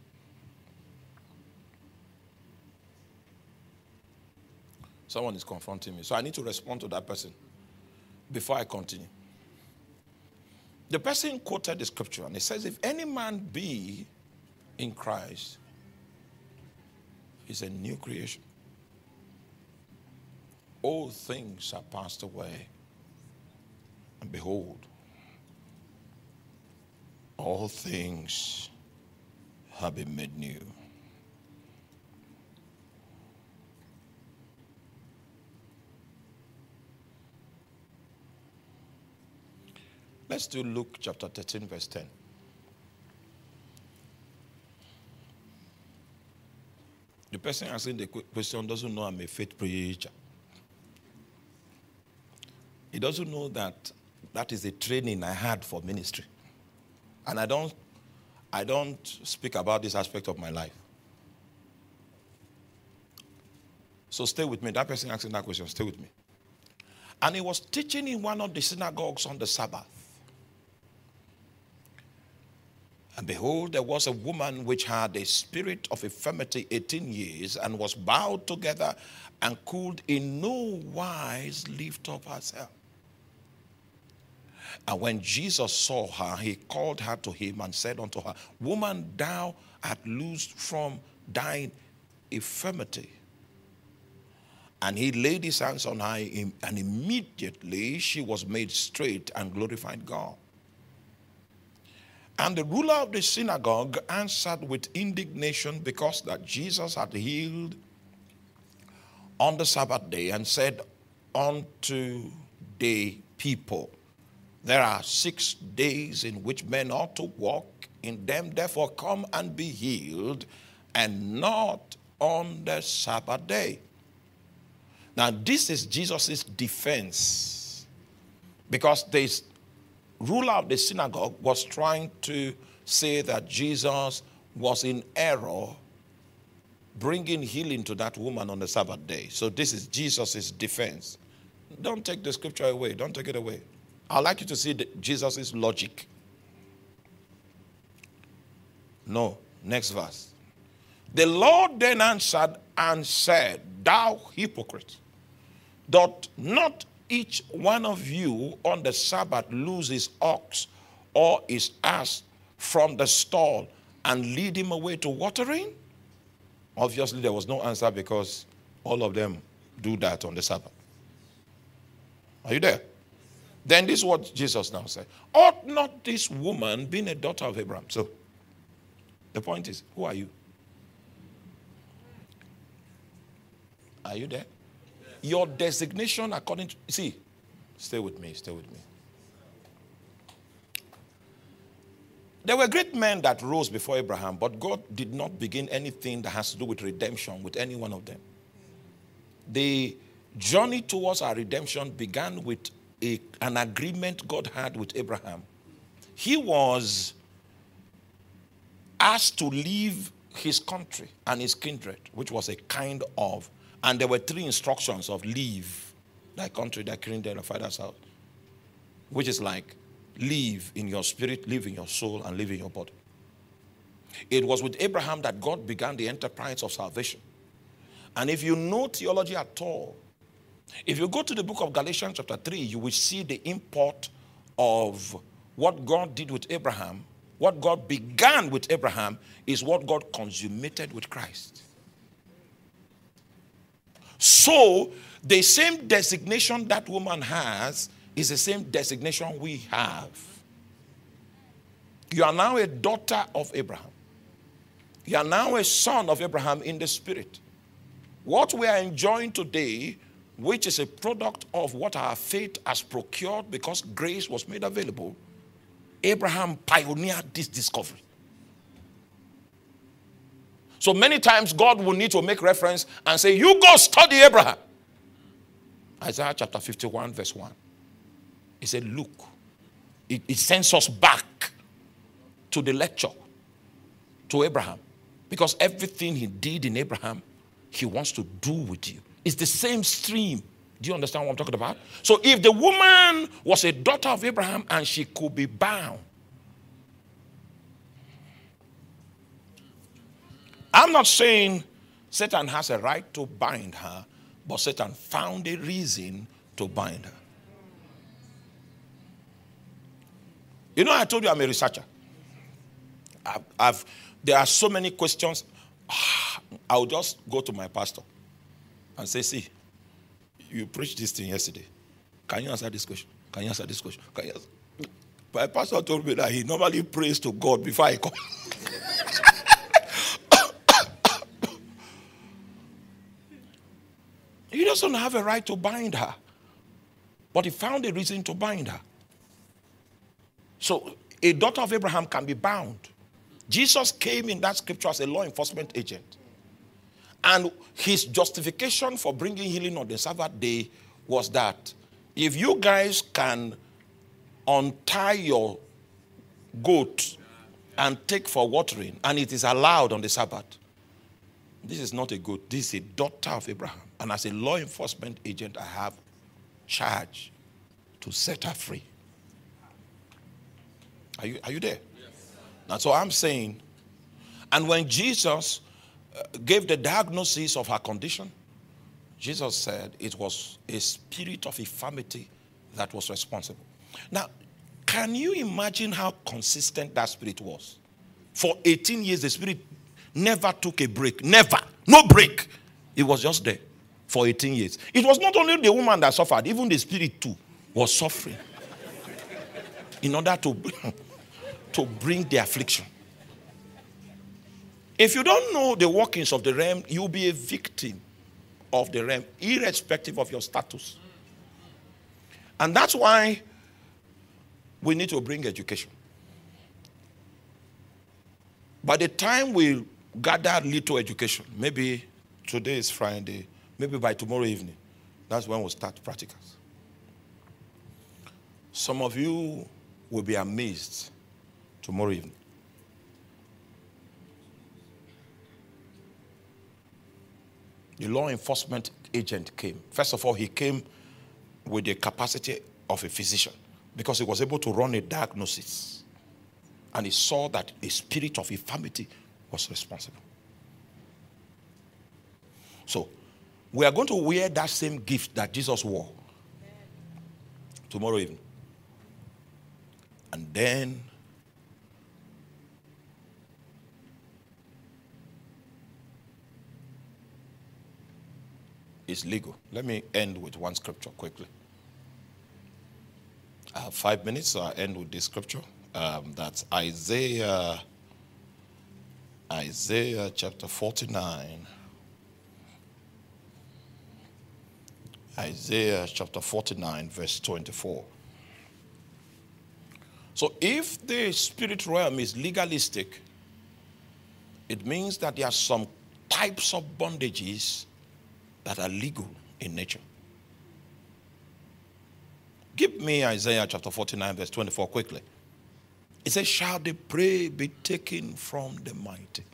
A: Someone is confronting me. So I need to respond to that person before I continue. The person quoted the scripture and it says, If any man be in Christ, he's a new creation. All things are passed away. And behold, all things have been made new. Let's do Luke chapter 13, verse 10. The person asking the question doesn't know I'm a faith preacher. He doesn't know that that is a training I had for ministry. And I don't, I don't speak about this aspect of my life. So stay with me. That person asking that question, stay with me. And he was teaching in one of the synagogues on the Sabbath. And behold, there was a woman which had a spirit of infirmity 18 years and was bowed together and could in no wise lift up herself. And when Jesus saw her, he called her to him and said unto her, Woman, thou art loosed from thine infirmity. And he laid his hands on her, and immediately she was made straight and glorified God. And the ruler of the synagogue answered with indignation because that Jesus had healed on the Sabbath day and said unto the people, there are six days in which men ought to walk. In them, therefore, come and be healed, and not on the Sabbath day. Now, this is Jesus' defense because the ruler of the synagogue was trying to say that Jesus was in error bringing healing to that woman on the Sabbath day. So, this is Jesus' defense. Don't take the scripture away, don't take it away. I'd like you to see Jesus' logic. No, next verse. The Lord then answered and said, Thou hypocrite, doth not each one of you on the Sabbath lose his ox or his ass from the stall and lead him away to watering? Obviously, there was no answer because all of them do that on the Sabbath. Are you there? Then this is what Jesus now said. Ought not this woman being a daughter of Abraham? So the point is, who are you? Are you there? Your designation according to see, stay with me, stay with me. There were great men that rose before Abraham, but God did not begin anything that has to do with redemption with any one of them. The journey towards our redemption began with a, an agreement God had with Abraham. he was asked to leave his country and his kindred, which was a kind of, and there were three instructions of leave thy country, thy kindred, thy father's house, which is like live in your spirit, live in your soul, and live in your body. It was with Abraham that God began the enterprise of salvation. And if you know theology at all, if you go to the book of Galatians, chapter 3, you will see the import of what God did with Abraham. What God began with Abraham is what God consummated with Christ. So, the same designation that woman has is the same designation we have. You are now a daughter of Abraham. You are now a son of Abraham in the spirit. What we are enjoying today, which is a product of what our faith has procured because grace was made available, Abraham pioneered this discovery. So many times God will need to make reference and say, You go study Abraham. Isaiah chapter 51, verse 1. He said, Look, it, it sends us back to the lecture, to Abraham. Because everything he did in Abraham, he wants to do with you. It's the same stream. Do you understand what I'm talking about? So if the woman was a daughter of Abraham and she could be bound, I'm not saying Satan has a right to bind her, but Satan found a reason to bind her. You know, I told you I'm a researcher. I've, I've there are so many questions. I'll just go to my pastor and say, See, you preached this thing yesterday. Can you answer this question? Can you answer this question? Can you answer? My pastor told me that he normally prays to God before I come. he doesn't have a right to bind her, but he found a reason to bind her. So a daughter of Abraham can be bound. Jesus came in that scripture as a law enforcement agent. And his justification for bringing healing on the Sabbath day was that if you guys can untie your goat and take for watering, and it is allowed on the Sabbath, this is not a goat, this is a daughter of Abraham. And as a law enforcement agent, I have charge to set her free. Are you, are you there? Yes. And so I'm saying, and when Jesus gave the diagnosis of her condition, Jesus said it was a spirit of infirmity that was responsible. Now, can you imagine how consistent that spirit was? For 18 years, the spirit never took a break. Never. No break. It was just there for 18 years. It was not only the woman that suffered, even the spirit too was suffering in order to, to bring the affliction. If you don't know the workings of the realm, you'll be a victim of the realm, irrespective of your status. And that's why we need to bring education. By the time we gather little education, maybe today is Friday, maybe by tomorrow evening, that's when we'll start practicals. Some of you will be amazed tomorrow evening. The law enforcement agent came. First of all, he came with the capacity of a physician because he was able to run a diagnosis. And he saw that a spirit of infirmity was responsible. So, we are going to wear that same gift that Jesus wore tomorrow evening. And then it's legal. Let me end with one scripture quickly. I have five minutes, so i end with this scripture. Um, that's Isaiah, Isaiah chapter 49. Isaiah chapter 49, verse 24. So if the spirit realm is legalistic, it means that there are some types of bondages that are legal in nature. Give me Isaiah chapter 49, verse 24 quickly. It says, Shall the prey be taken from the mighty?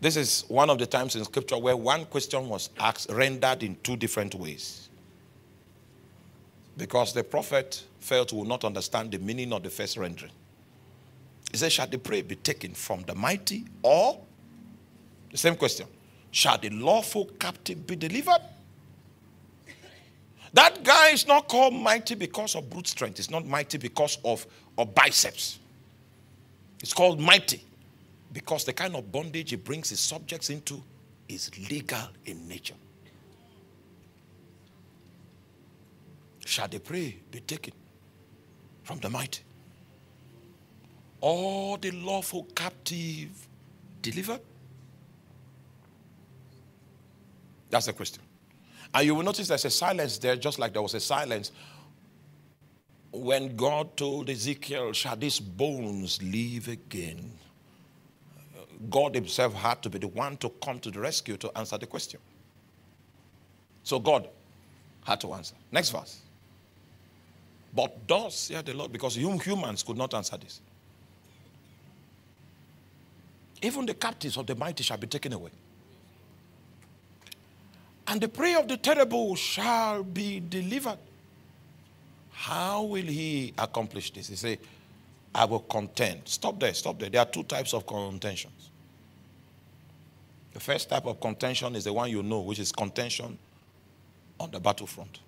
A: This is one of the times in scripture where one question was asked, rendered in two different ways. Because the prophet felt to not understand the meaning of the first rendering. He said, Shall the prey be taken from the mighty or the same question? Shall the lawful captive be delivered? That guy is not called mighty because of brute strength. It's not mighty because of, of biceps. It's called mighty because the kind of bondage he brings his subjects into is legal in nature. Shall the prey be taken from the mighty? Or the lawful captive delivered? That's the question. And you will notice there's a silence there, just like there was a silence when God told Ezekiel, Shall these bones live again? God Himself had to be the one to come to the rescue to answer the question. So God had to answer. Next verse. But thus, yeah, the Lord, because humans could not answer this. Even the captives of the mighty shall be taken away and the prey of the terrible shall be delivered. How will he accomplish this? He say, I will contend. Stop there, stop there. There are two types of contentions. The first type of contention is the one you know, which is contention on the battlefront.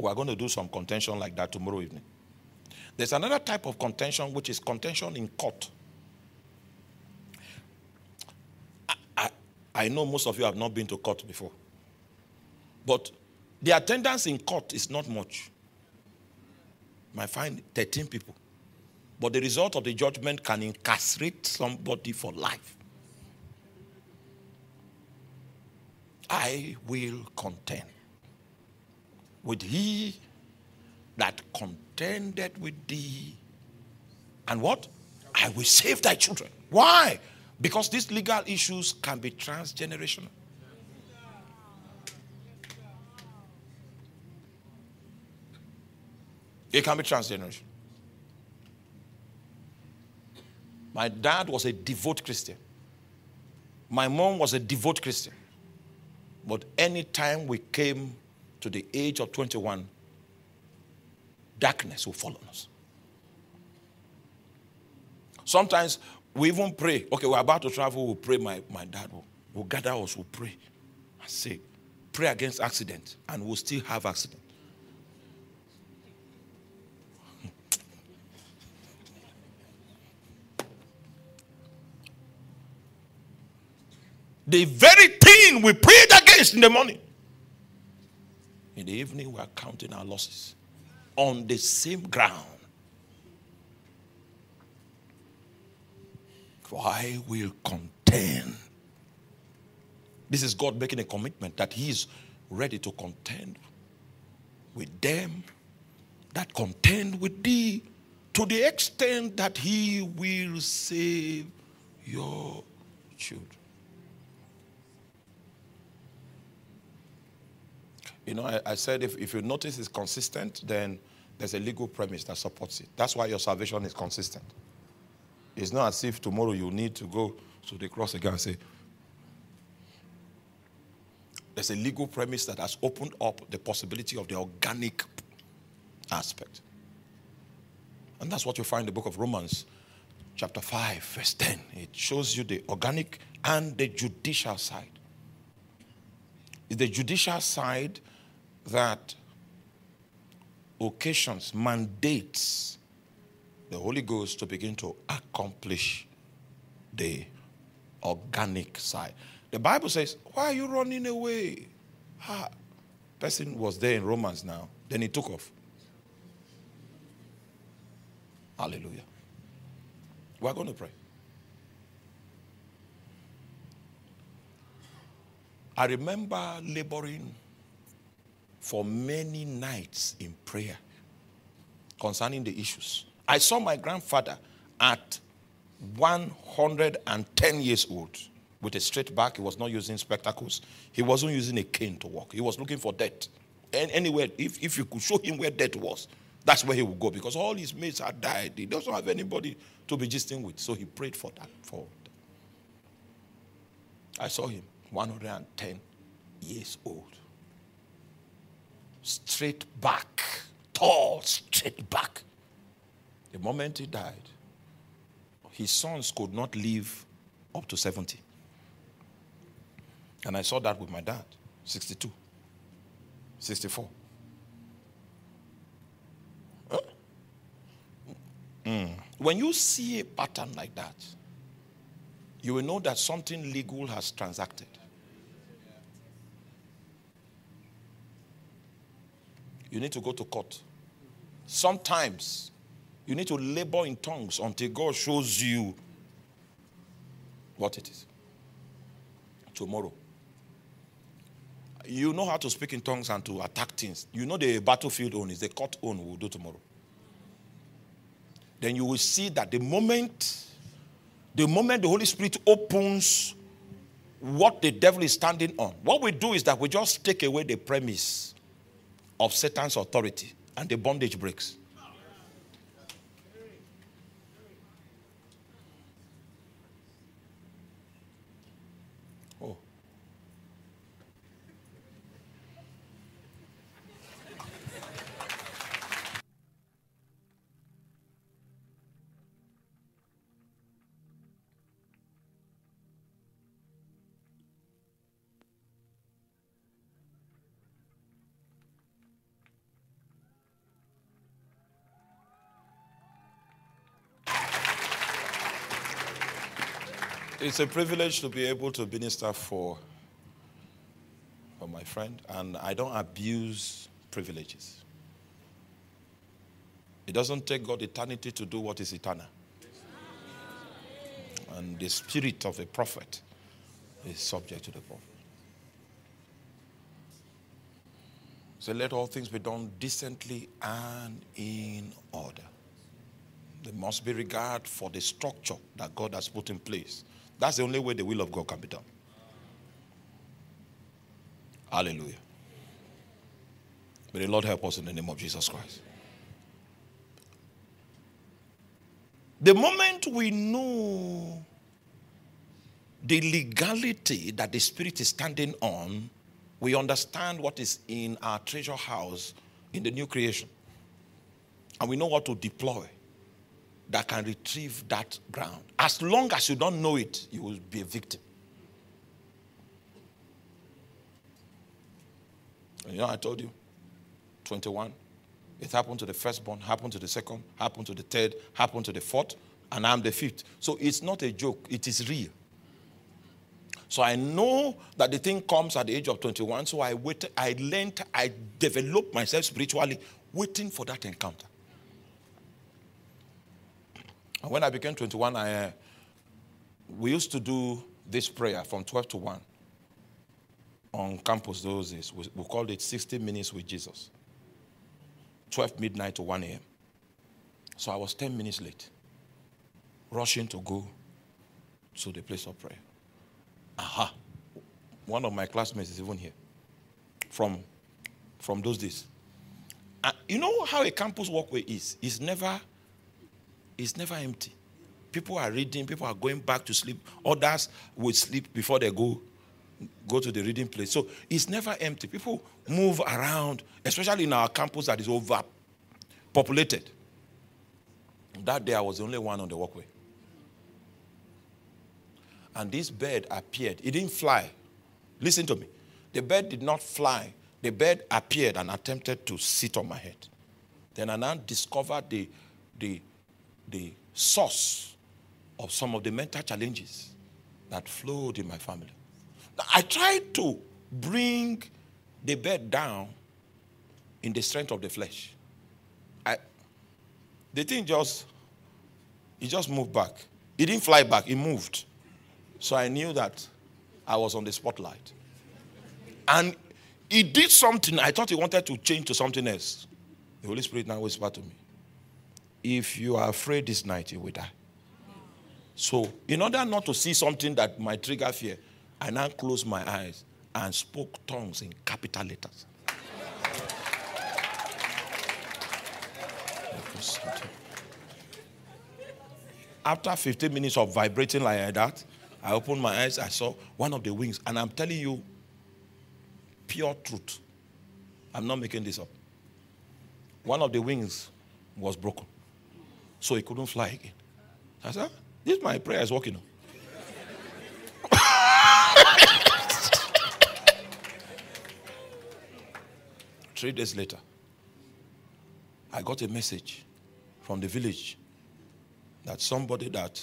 A: We are going to do some contention like that tomorrow evening. There's another type of contention which is contention in court. I know most of you have not been to court before. But the attendance in court is not much. You might find 13 people. But the result of the judgment can incarcerate somebody for life. I will contend with he that contended with thee. And what? I will save thy children. Why? Because these legal issues can be transgenerational. It can be transgenerational. My dad was a devout Christian. My mom was a devout Christian. But anytime we came to the age of 21, darkness will fall on us. Sometimes we even pray. Okay, we're about to travel, we'll pray. My, my dad will we'll gather us, we'll pray. I say, pray against accident, and we'll still have accident. the very thing we prayed against in the morning. In the evening, we are counting our losses on the same ground. For I will contend. This is God making a commitment that He is ready to contend with them that contend with thee to the extent that He will save your children. You know, I, I said if, if you notice it's consistent, then there's a legal premise that supports it. That's why your salvation is consistent. It's not as if tomorrow you need to go to the cross again and say, there's a legal premise that has opened up the possibility of the organic aspect. And that's what you find in the book of Romans, chapter 5, verse 10. It shows you the organic and the judicial side. It's the judicial side that occasions, mandates the Holy Ghost to begin to accomplish the organic side. The Bible says, Why are you running away? Ah, person was there in Romans now. Then he took off. Hallelujah. We're going to pray. I remember laboring for many nights in prayer concerning the issues. I saw my grandfather at 110 years old with a straight back. He was not using spectacles. He wasn't using a cane to walk. He was looking for death. And anywhere, if, if you could show him where death was, That's where he would go because all his mates had died. He doesn't have anybody to be gisting with. So he prayed for that. For. I saw him, 110 years old. Straight back, tall, straight back. The moment he died, his sons could not live up to 70. And I saw that with my dad, 62, 64. Mm. When you see a pattern like that, you will know that something legal has transacted. You need to go to court. Sometimes you need to labor in tongues until God shows you what it is. Tomorrow. You know how to speak in tongues and to attack things. You know the battlefield own is the court own will do tomorrow then you will see that the moment the moment the Holy Spirit opens what the devil is standing on, what we do is that we just take away the premise of Satan's authority and the bondage breaks. It's a privilege to be able to minister for, for my friend, and I don't abuse privileges. It doesn't take God eternity to do what is eternal. And the spirit of a prophet is subject to the prophet. So let all things be done decently and in order. There must be regard for the structure that God has put in place that's the only way the will of God can be done. Hallelujah. May the Lord help us in the name of Jesus Christ. The moment we know the legality that the Spirit is standing on, we understand what is in our treasure house in the new creation. And we know what to deploy that can retrieve that ground. As long as you don't know it, you will be a victim. You know, I told you, 21. It happened to the firstborn, happened to the second, happened to the third, happened to the fourth, and I'm the fifth. So it's not a joke, it is real. So I know that the thing comes at the age of 21. So I waited, I learned, I developed myself spiritually, waiting for that encounter. And when I became 21, I, uh, we used to do this prayer from 12 to 1 on campus those days. We, we called it 60 minutes with Jesus. 12 midnight to 1 a.m. So I was 10 minutes late, rushing to go to the place of prayer. Aha. One of my classmates is even here from, from those days. You know how a campus walkway is? It's never it's never empty. People are reading, people are going back to sleep. Others will sleep before they go go to the reading place. So it's never empty. People move around, especially in our campus that is overpopulated. That day I was the only one on the walkway. And this bird appeared. It didn't fly. Listen to me. The bird did not fly. The bird appeared and attempted to sit on my head. Then I now discovered the, the, the source of some of the mental challenges that flowed in my family. I tried to bring the bed down in the strength of the flesh. I, the thing just, it just moved back. It didn't fly back, it moved. So I knew that I was on the spotlight. And he did something. I thought he wanted to change to something else. The Holy Spirit now whispered to me, if you are afraid this night, you will die. So, in order not to see something that might trigger fear, I now closed my eyes and spoke tongues in capital letters. After 15 minutes of vibrating like that, I opened my eyes, I saw one of the wings, and I'm telling you pure truth. I'm not making this up. One of the wings was broken, so he couldn't fly again. I said, ah, This my prayer is working. Three days later, I got a message from the village that somebody that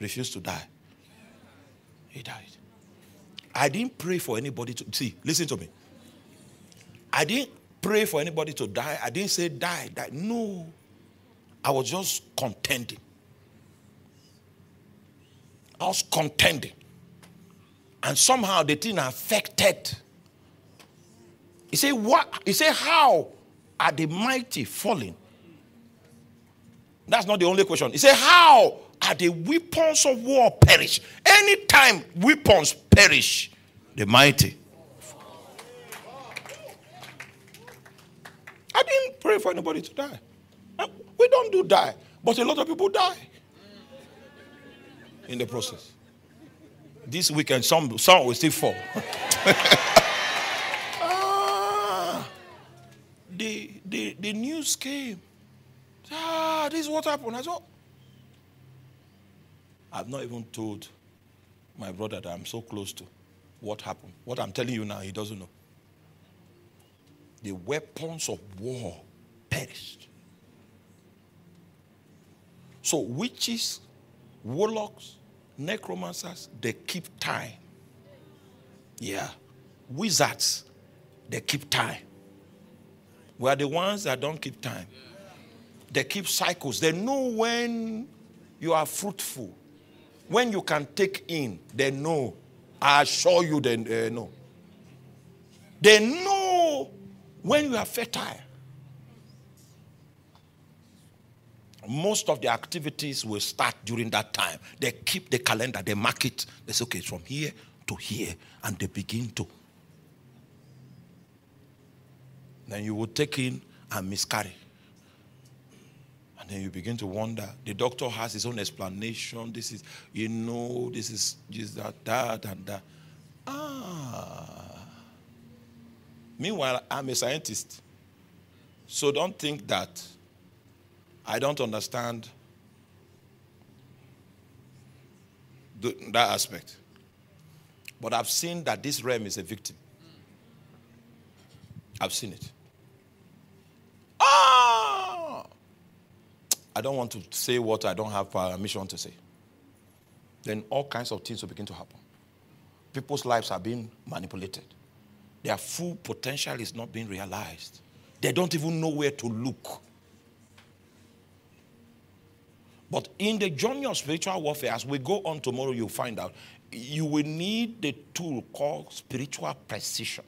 A: refused to die, he died. I didn't pray for anybody to see, listen to me. I didn't pray for anybody to die. I didn't say die, die. No. I was just contending. I was contending. And somehow the thing affected he said, What? He said, How are the mighty falling? That's not the only question. He said, How are the weapons of war perish? Anytime weapons perish, the mighty. I didn't pray for anybody to die. We don't do die, but a lot of people die in the process. This weekend, some, some will still fall. the, the, the news came. Ah, this is what happened. I said, I've not even told my brother that I'm so close to what happened. What I'm telling you now, he doesn't know. The weapons of war perished. So, witches, warlocks, necromancers, they keep time. Yeah. Wizards, they keep time. We are the ones that don't keep time. They keep cycles. They know when you are fruitful, when you can take in. They know. I assure you, they uh, know. They know when you are fertile. Most of the activities will start during that time. They keep the calendar, they mark it. They say, okay, from here to here, and they begin to Then you will take in and miscarry. And then you begin to wonder. The doctor has his own explanation. This is, you know, this is just that, that, and that. Ah. Meanwhile, I'm a scientist. So don't think that I don't understand the, that aspect. But I've seen that this realm is a victim. I've seen it. Ah! I don't want to say what I don't have permission to say. Then all kinds of things will begin to happen. People's lives are being manipulated. Their full potential is not being realized. They don't even know where to look. But in the journey of spiritual warfare, as we go on tomorrow, you'll find out you will need the tool called spiritual precision.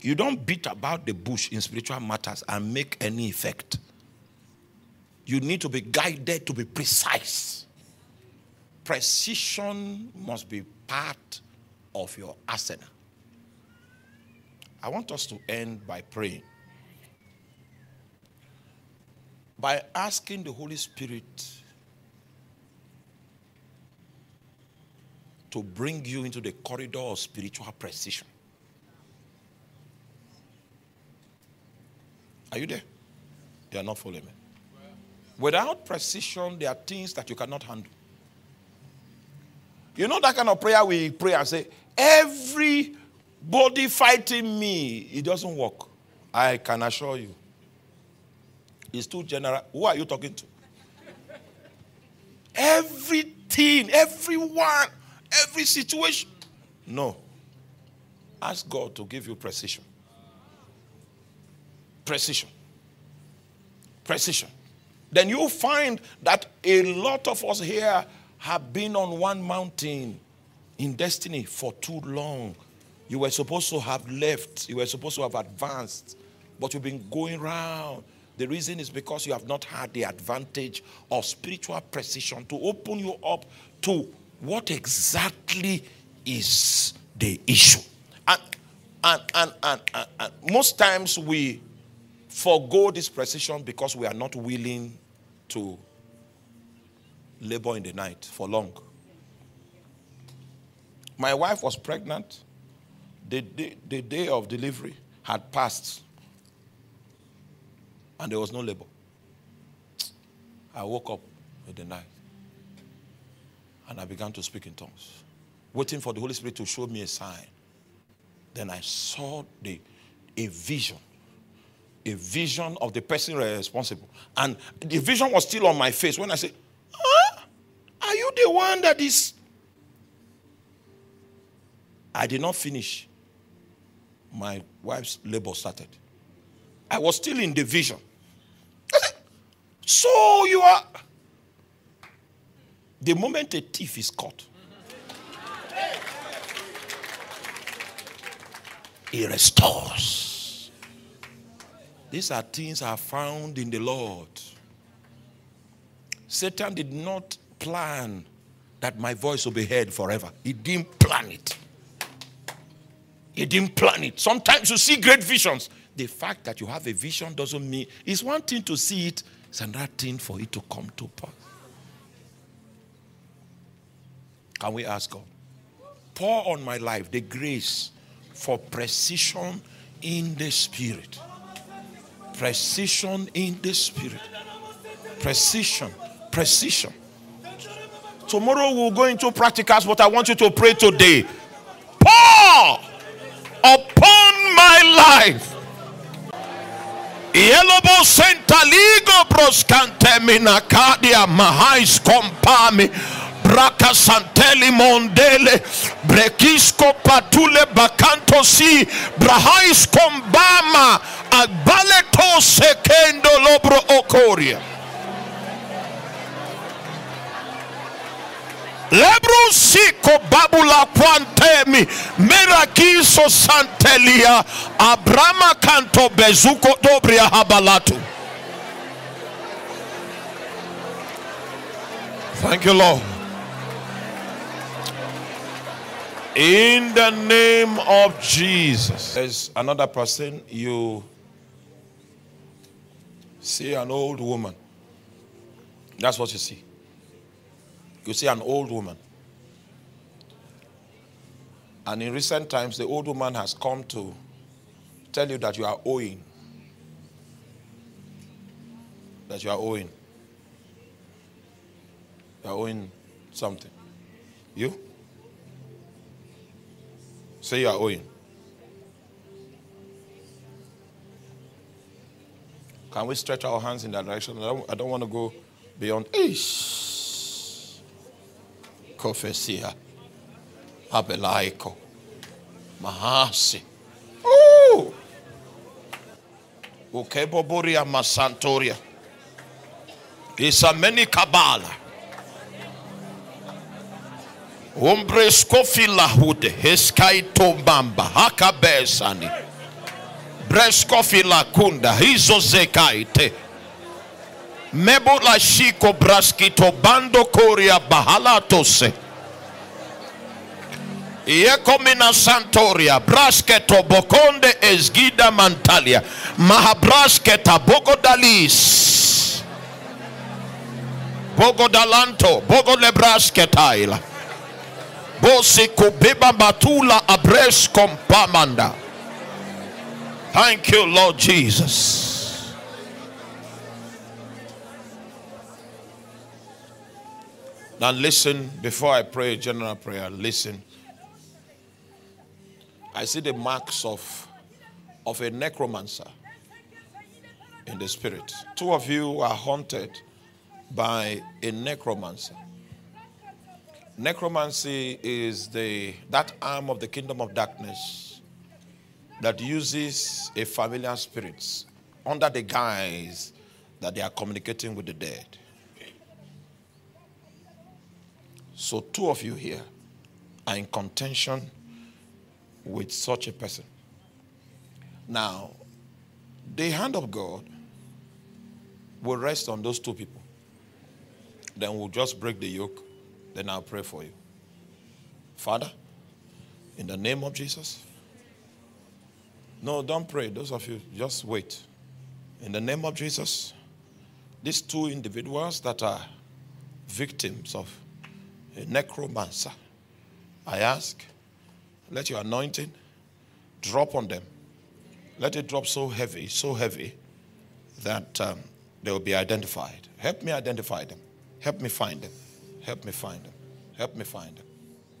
A: You don't beat about the bush in spiritual matters and make any effect. You need to be guided to be precise. Precision must be part of your arsenal. I want us to end by praying. By asking the Holy Spirit to bring you into the corridor of spiritual precision. Are you there? You are not following me. Without precision, there are things that you cannot handle. You know that kind of prayer we pray and say, every body fighting me, it doesn't work. I can assure you. It's too general. Who are you talking to? Everything, everyone, every situation. No. Ask God to give you precision. Precision. Precision. Then you'll find that a lot of us here have been on one mountain in destiny for too long. You were supposed to have left, you were supposed to have advanced, but you've been going around. The reason is because you have not had the advantage of spiritual precision to open you up to what exactly is the issue. And, and, and, and, and, most times we forego this precision because we are not willing to labor in the night for long. My wife was pregnant. The day, the day of delivery had passed, and there was no labor. I woke up in the night and I began to speak in tongues, waiting for the Holy Spirit to show me a sign. Then I saw the, a vision, a vision of the person responsible. And the vision was still on my face when I said, huh? Are you the one that is? I did not finish. My wife's labor started. I was still in the vision. So you are. The moment a thief is caught, he restores. These are things are found in the Lord. Satan did not plan that my voice will be heard forever. He didn't plan it. He didn't plan it. Sometimes you see great visions. The fact that you have a vision doesn't mean it's one thing to see it, it's another thing for it to come to pass. Can we ask God? Pour on my life the grace for precision in the spirit. Precision in the spirit. Precision. Precision. Tomorrow we'll go into practicals, but I want you to pray today. Pour upon my life Yelobo sentaligo broskante minakadia mahais compame braka santeli mondele. Brekisco patule bacanto si. Brahais combama agbaleto sekendo lobro okoria Lebrusiko babula quantemi merakiso santelia abrama canto bezuko dobria habalatu. Thank you, Lord. In the name of Jesus. There's another person, you see an old woman. That's what you see. You see an old woman. And in recent times, the old woman has come to tell you that you are owing. That you are owing. You are owing something. You? Say you are owing. Can we stretch our hands in that direction? I don't, I don't want to go beyond. Eesh. Kofesia. Abelaiko. Mahasi. Ukeboboria masantoria. Isameni kabala. Umbre skofila hude. Heskaito bamba. Hakabesani. Breskofila kunda. Hizo zekaite. Mebo la shiko braskito bando koria bahalatose. Yekomina Santoria, Brasketo Bokonde Esgida Mantalia, Mahabrasketa Bogodalis, Bogodalanto, Bogolebrasketaila, Bosi Kubeba Matula Abres Kompamanda. Thank you, Lord Jesus. Now, listen before I pray a general prayer. Listen. I see the marks of, of a necromancer in the spirit. Two of you are haunted by a necromancer. Necromancy is the that arm of the kingdom of darkness that uses a familiar spirit under the guise that they are communicating with the dead. So, two of you here are in contention with such a person. Now, the hand of God will rest on those two people. Then we'll just break the yoke. Then I'll pray for you. Father, in the name of Jesus. No, don't pray. Those of you, just wait. In the name of Jesus, these two individuals that are victims of a necromancer, I ask, let your anointing drop on them. Let it drop so heavy, so heavy that um, they will be identified. Help me identify them. Help me find them. Help me find them. Help me find them.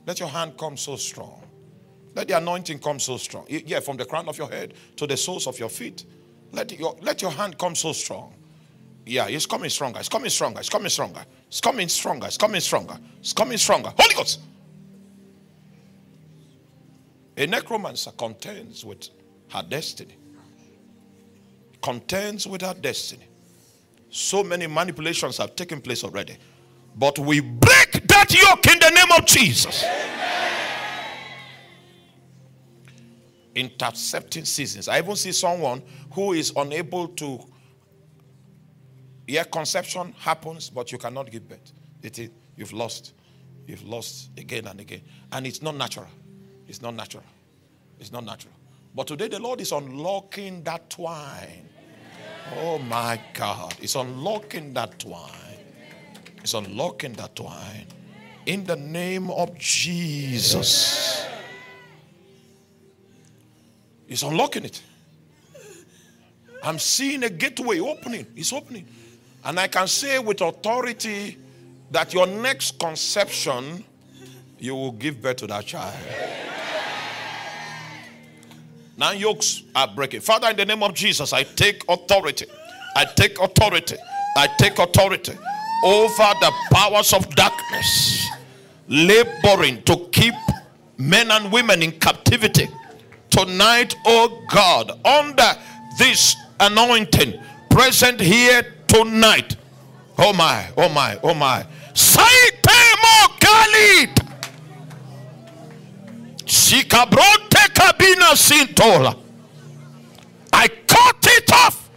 A: Let your hand come so strong. Let the anointing come so strong. Yeah, from the crown of your head to the soles of your feet. Let your, let your hand come so strong. Yeah, it's coming stronger. It's coming stronger. It's coming stronger. It's coming stronger. It's coming stronger. It's coming stronger. Holy Ghost. A necromancer contends with her destiny. Contends with her destiny. So many manipulations have taken place already. But we break that yoke in the name of Jesus. Intercepting seasons. I even see someone who is unable to. Yeah, conception happens, but you cannot give birth. It is, you've lost. You've lost again and again. And it's not natural. It's not natural. It's not natural. But today the Lord is unlocking that twine. Oh my God. It's unlocking that twine. It's unlocking that twine. In the name of Jesus. It's unlocking it. I'm seeing a gateway opening. It's opening. And I can say with authority that your next conception, you will give birth to that child. Now yokes are breaking. Father, in the name of Jesus, I take authority. I take authority. I take authority over the powers of darkness, laboring to keep men and women in captivity. Tonight, oh God, under this anointing present here tonight. Oh my, oh my, oh my. Saitemo Khalid. Shikabrote kabina sintola. I cut it off.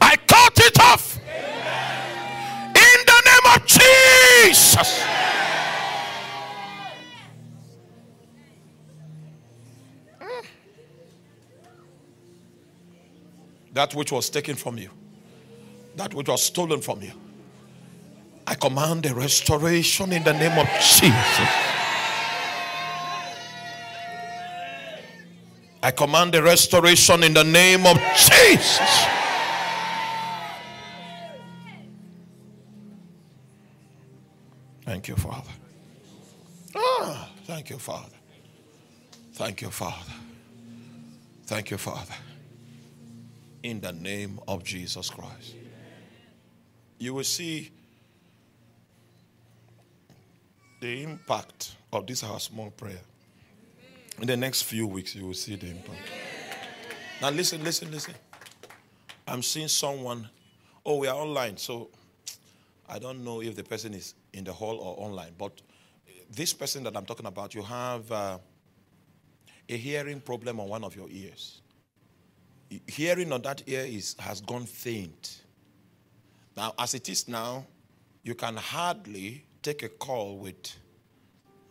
A: I cut it off. In the name of Jesus. Hmm. That which was taken from you, that which was stolen from you. I command a restoration in the name of Jesus. I command a restoration in the name of Jesus. Thank you, Father. Ah, thank you, Father. Thank you, Father. Thank you, Father. In the name of Jesus Christ. You will see the impact of this our small prayer. In the next few weeks, you will see the impact. Now, listen, listen, listen. I'm seeing someone. Oh, we are online, so I don't know if the person is in the hall or online. But this person that I'm talking about, you have uh, a hearing problem on one of your ears. Hearing on that ear is has gone faint. Now, as it is now, you can hardly take a call with,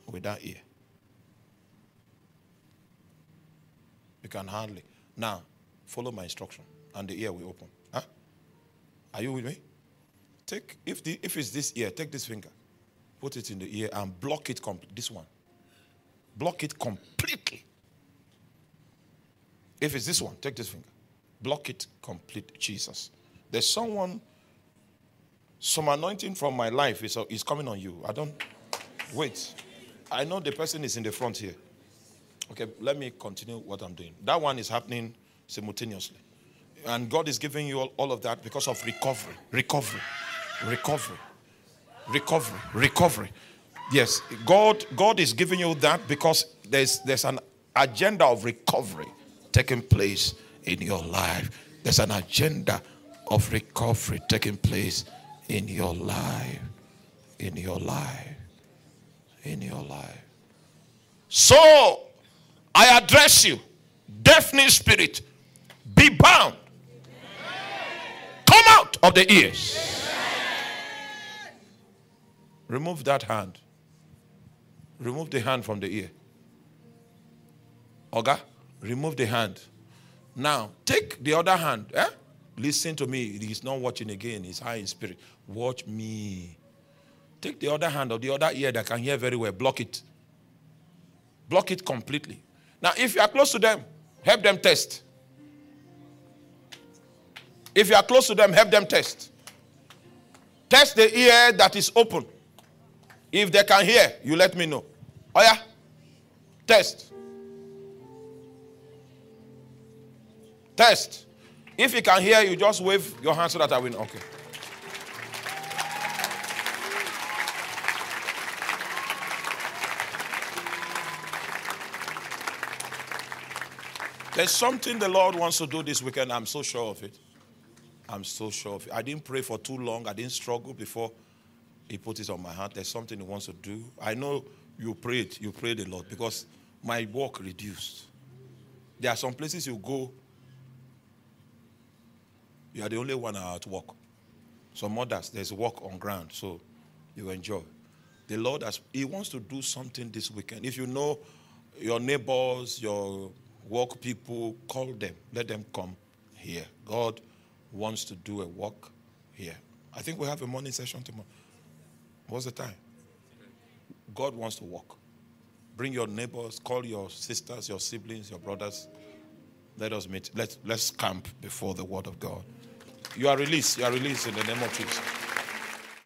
A: with that ear. You can hardly. Now, follow my instruction, and the ear will open. Huh? Are you with me? Take if the, if it's this ear, take this finger, put it in the ear, and block it. completely. this one, block it completely. If it's this one, take this finger, block it complete. Jesus, there's someone, some anointing from my life is, is coming on you. I don't wait. I know the person is in the front here. Okay, let me continue what I'm doing. That one is happening simultaneously. And God is giving you all, all of that because of recovery, recovery, recovery, recovery, recovery. Yes, God, God is giving you that because there's, there's an agenda of recovery taking place in your life. There's an agenda of recovery taking place in your life. In your life. In your life. So, I address you, deafening spirit, be bound. Come out of the ears. Remove that hand. Remove the hand from the ear. Oga, remove the hand. Now, take the other hand. Eh? Listen to me. He's not watching again. He's high in spirit. Watch me. Take the other hand or the other ear that can hear very well. Block it. Block it completely. Now, if you are close to them, help them test. If you are close to them, help them test. Test the ear that is open. If they can hear, you let me know. Oh, yeah? Test. Test. If you can hear, you just wave your hand so that I win. Okay. There's something the Lord wants to do this weekend. I'm so sure of it. I'm so sure of it. I didn't pray for too long. I didn't struggle before He put it on my heart. There's something He wants to do. I know you prayed. You prayed a lot because my work reduced. There are some places you go, you are the only one at work. Some others, there's work on ground, so you enjoy. The Lord has, He wants to do something this weekend. If you know your neighbors, your work people, call them. Let them come here. God wants to do a work here. I think we have a morning session tomorrow. What's the time? God wants to work. Bring your neighbors, call your sisters, your siblings, your brothers. Let us meet. Let's, let's camp before the word of God. You are released. You are released in the name of Jesus.